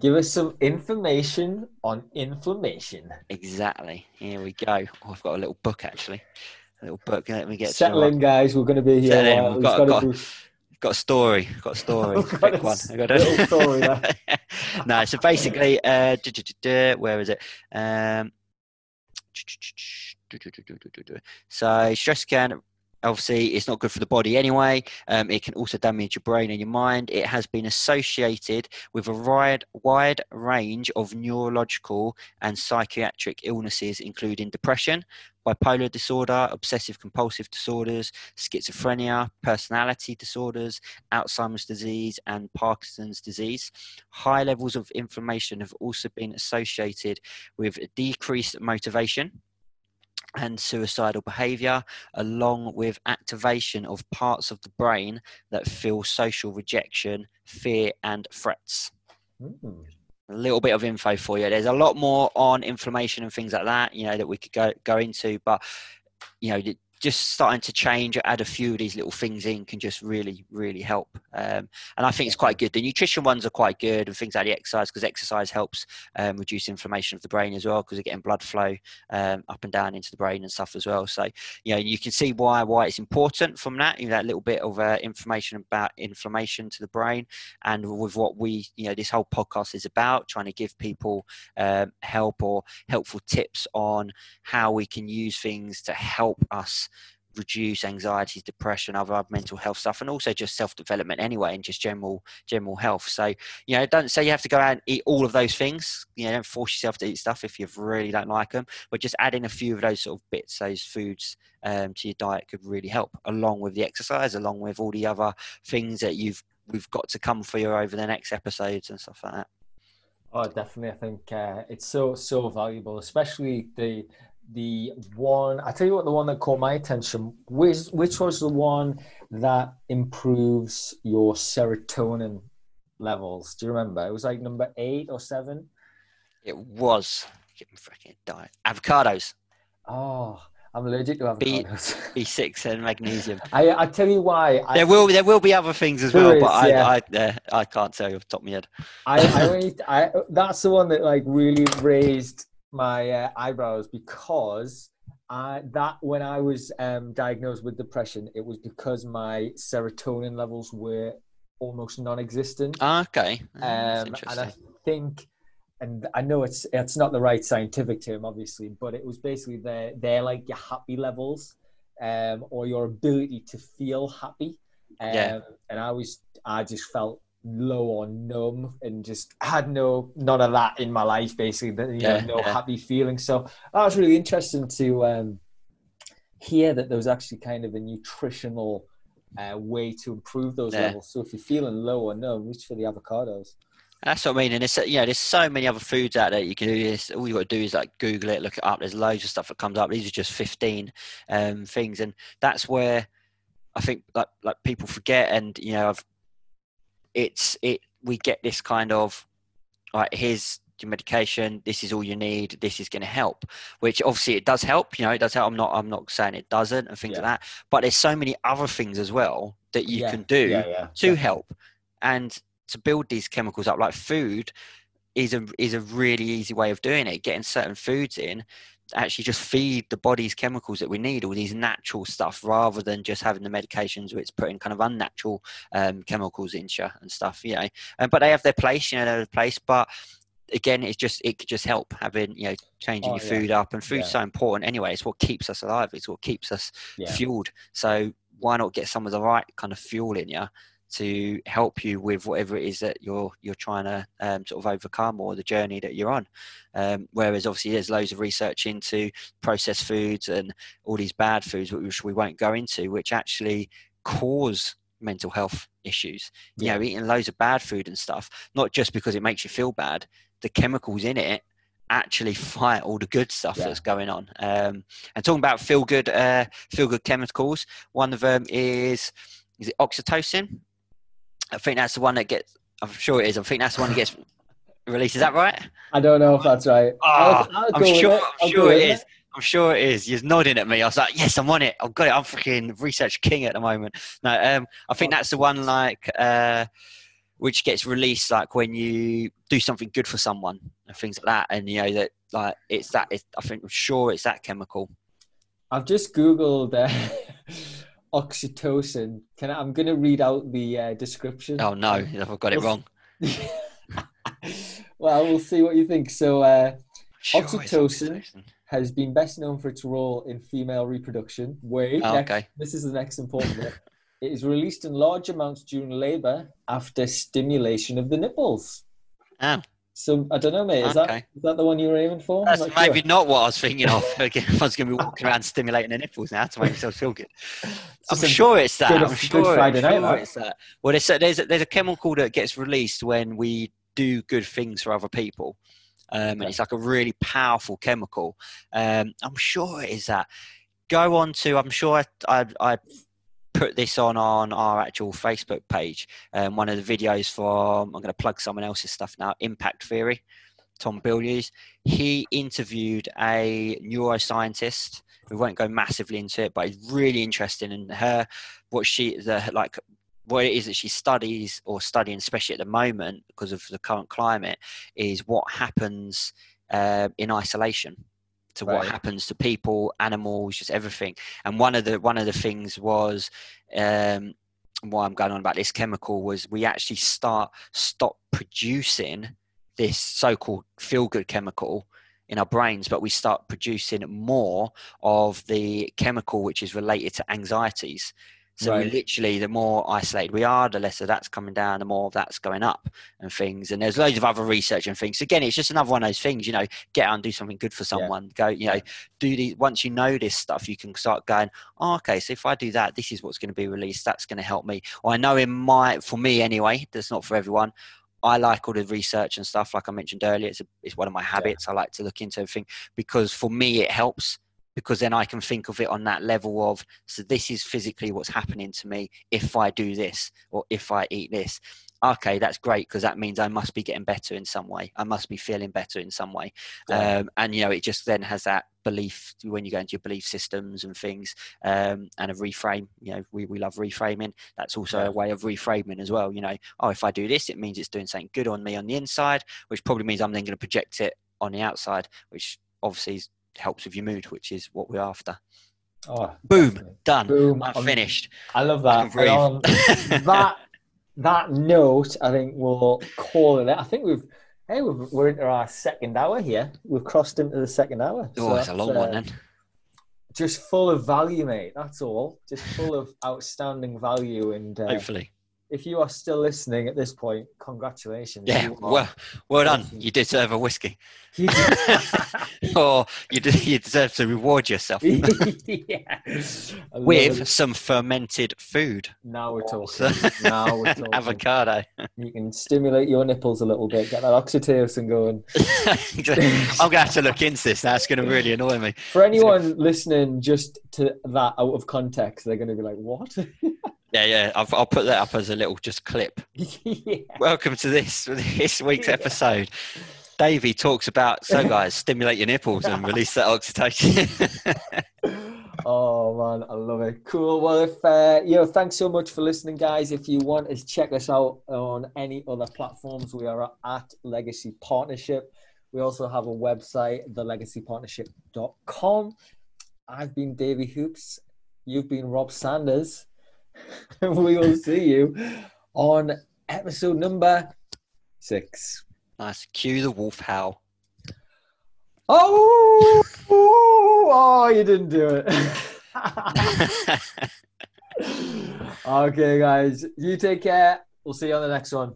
Give us some information on inflammation. Exactly. Here we go. Oh, I've got a little book actually. A little book. Let me get Settle in, guys. We're going to be here. Settle in, we've We've got- got got- to got a story. Got a story. I've got Quick one. I got a- little story no, so basically, uh, where is it? Um, so stress can obviously it's not good for the body anyway. Um, it can also damage your brain and your mind. It has been associated with a wide wide range of neurological and psychiatric illnesses, including depression, bipolar disorder, obsessive compulsive disorders, schizophrenia, personality disorders, Alzheimer's disease, and Parkinson's disease. High levels of inflammation have also been associated with decreased motivation and suicidal behavior, along with activation of parts of the brain that feel social rejection, fear, and threats Mm. a little bit of info for you. There's a lot more on inflammation and things like that, you know, that we could go go into, but you know, just starting to change, add a few of these little things in can just really, really help. Um, and I think it's quite good. The nutrition ones are quite good, and things like the exercise, because exercise helps um, reduce inflammation of the brain as well, because you're getting blood flow um, up and down into the brain and stuff as well. So, you know, you can see why why it's important from that. You know, that little bit of uh, information about inflammation to the brain, and with what we, you know, this whole podcast is about, trying to give people um, help or helpful tips on how we can use things to help us reduce anxiety depression other mental health stuff and also just self-development anyway and just general general health. So you know don't say you have to go out and eat all of those things. You know don't force yourself to eat stuff if you really don't like them but just adding a few of those sort of bits. Those foods um, to your diet could really help along with the exercise along with all the other things that you've we've got to come for you over the next episodes and stuff like that. Oh, definitely. I think uh, it's so so valuable, especially the the one. I tell you what, the one that caught my attention, which which was the one that improves your serotonin levels. Do you remember? It was like number eight or seven. it was get my freaking diet avocados Oh, I'm allergic to avocados. b6 and magnesium I I tell you why. I, there will there will be other things as well, is, but I yeah. I, uh, I can't tell you off the top of my head. I, I, only, I that's the one that like really raised my uh, eyebrows because I, that when I was um, diagnosed with depression, it was because my serotonin levels were almost non-existent. Okay, Ah, Um, and I think, and I know it's it's not the right scientific term, obviously, but it was basically they're, they're like your happy levels, um, or your ability to feel happy. Um, Yeah. And I was, I just felt low or numb and just had no none of that in my life. Basically, that, you Yeah, know, no yeah. happy feeling. So that was really interesting to um, hear that there was actually kind of a nutritional. Uh, way to improve those Yeah. levels. So if you're feeling low or numb, reach for the avocados. That's what I mean. And it's you know, there's so many other foods out there you can do this. All you got to do is like Google it, look it up. There's loads of stuff that comes up. These are just 15 um, things, and that's where I think like like people forget. And you know, I've, it's it. We get this kind of right. Here's your medication. This is all you need. This is going to help. Which obviously it does help. You know, it does help. I'm not. I'm not saying it doesn't and things Yeah. like that. But there's so many other things as well that you Yeah, can do yeah, to help and to build these chemicals up like food is a is a really easy way of doing it getting certain foods in actually just feed the body's chemicals that we need all these natural stuff rather than just having the medications where it's putting kind of unnatural um, chemicals into you and stuff you know um, but they have their place you know they have their place but again it's just it could just help having you know changing Oh, your yeah. food up and food's Yeah. so important anyway it's what keeps us alive it's what keeps us Yeah. fueled. So why not get some of the right kind of fuel in you to help you with whatever it is that you're you're trying to um, sort of overcome or the journey that you're on. Um, whereas obviously there's loads of research into processed foods and all these bad foods which we won't go into, which actually cause mental health issues. You Yeah. know, eating loads of bad food and stuff, not just because it makes you feel bad, the chemicals in it actually fight all the good stuff Yeah. that's going on. Um, and talking about feel good, uh, feel good chemicals. One of them is is it oxytocin? I think that's the one that gets. I'm sure it is. I think that's the one that gets released. Is that right? I don't know if that's right. Ah, I'll- I'll I'm sure. it. I'm sure it is. I'm sure it is. You're nodding at me. I was like, yes, I'm on it. I've got it. I'm freaking research king at the moment. No, um, I think that's the one like uh, which gets released like when you do something good for someone and things like that. And you know that like it's that. It's, I think I'm sure it's that chemical. I've just googled uh, oxytocin. Can I, I'm going to read out the uh, description. Oh no, I've got it wrong. well, we'll see what you think. So, uh, Sure Oxytocin. has been best known for its role in female reproduction. Wait, Oh, next- okay. this is the next important bit. It is released in large amounts during labor after stimulation of the nipples. Oh, So I don't know, mate. Is that Okay. is that the one you were aiming for? that's not sure. maybe not what I was thinking of. Again, I was going to be walking around stimulating the nipples now to make myself feel good. I'm sure it's that. good- I'm good sure, Friday I'm night, sure that. it's that. Well, there's a, there's a, there's a chemical that gets released when we do good things for other people, um, and it's like a really powerful chemical. Um, I'm sure it is that. Go on to. I'm sure I, I, I put this on on our actual Facebook page. Um, one of the videos from. I'm going to plug someone else's stuff now. Impact Theory. Tom Bilyeu. He interviewed a neuroscientist. We won't go massively into it, but it's really interesting. And her, what she, the like, what it is that she studies or studying, especially at the moment because of the current climate, is what happens uh, in isolation. To what happens to people, animals, just everything. And one of the one of the things was um, why I'm going on about this chemical was we actually start stop producing this so-called feel-good chemical in our brains, but we start producing more of the chemical which is related to anxieties. So Right. literally, the more isolated we are, the less of that's coming down, the more of that's going up and things. And there's loads of other research and things. Again, it's just another one of those things, you know, get out and do something good for someone. Go, you know, do the once you know this stuff, you can start going, oh, okay, so if I do that, this is what's going to be released. That's going to help me. Or I know in my, for me anyway, that's not for everyone. I like all the research and stuff, like I mentioned earlier. It's, a, it's one of my habits. I like to look into everything because for me it helps because then I can think of it on that level of so this is physically what's happening to me if I do this or if I eat this. Okay, that's great because that means I must be getting better in some way. I must be feeling better in some way. Yeah. Um, and you know, it just then has that belief when you go into your belief systems and things um, and a reframe. You know, we, we love reframing. That's also Yeah. a way of reframing as well. You know, oh, if I do this, it means it's doing something good on me on the inside, which probably means I'm then going to project it on the outside, which obviously is, helps with your mood, which is what we're after. Oh, Boom, definitely. done. Boom. I'm I'm- finished. I love that. And on that that note, I think we'll call it. I think we've hey we've, we're into our second hour here. We've crossed into the second hour. oh, So it's a long one uh, then. Just full of value, mate. That's all. Just full of outstanding value. And uh, Hopefully. if you are still listening at this point, congratulations. Yeah, well, well done. You deserve a whiskey. You or oh, you, you deserve to reward yourself yeah. With it. some fermented food. Now we're talking. Now we're talking. Avocado. You can stimulate your nipples a little bit, get that oxytocin going. I'm going to have to look into this That's going to really annoy me. For anyone listening just to that out of context, they're going to be like, "What?" Yeah, yeah. I'll, I'll put that up as a little just clip. yeah. Welcome to this this week's episode. Davey talks about so guys stimulate your nipples and release that oxytocin. Oh man, I love it. Cool. Well, if uh, you know, thanks so much for listening, guys. If you want to check us out on any other platforms, we are at Legacy Partnership. We also have a website, thelegacypartnership.com. I've been Davey Hoops. You've been Rob Sanders. we will see you on episode number six. Nice. Cue the wolf howl. Oh, oh, you didn't do it. okay, guys, you take care. We'll see you on the next one.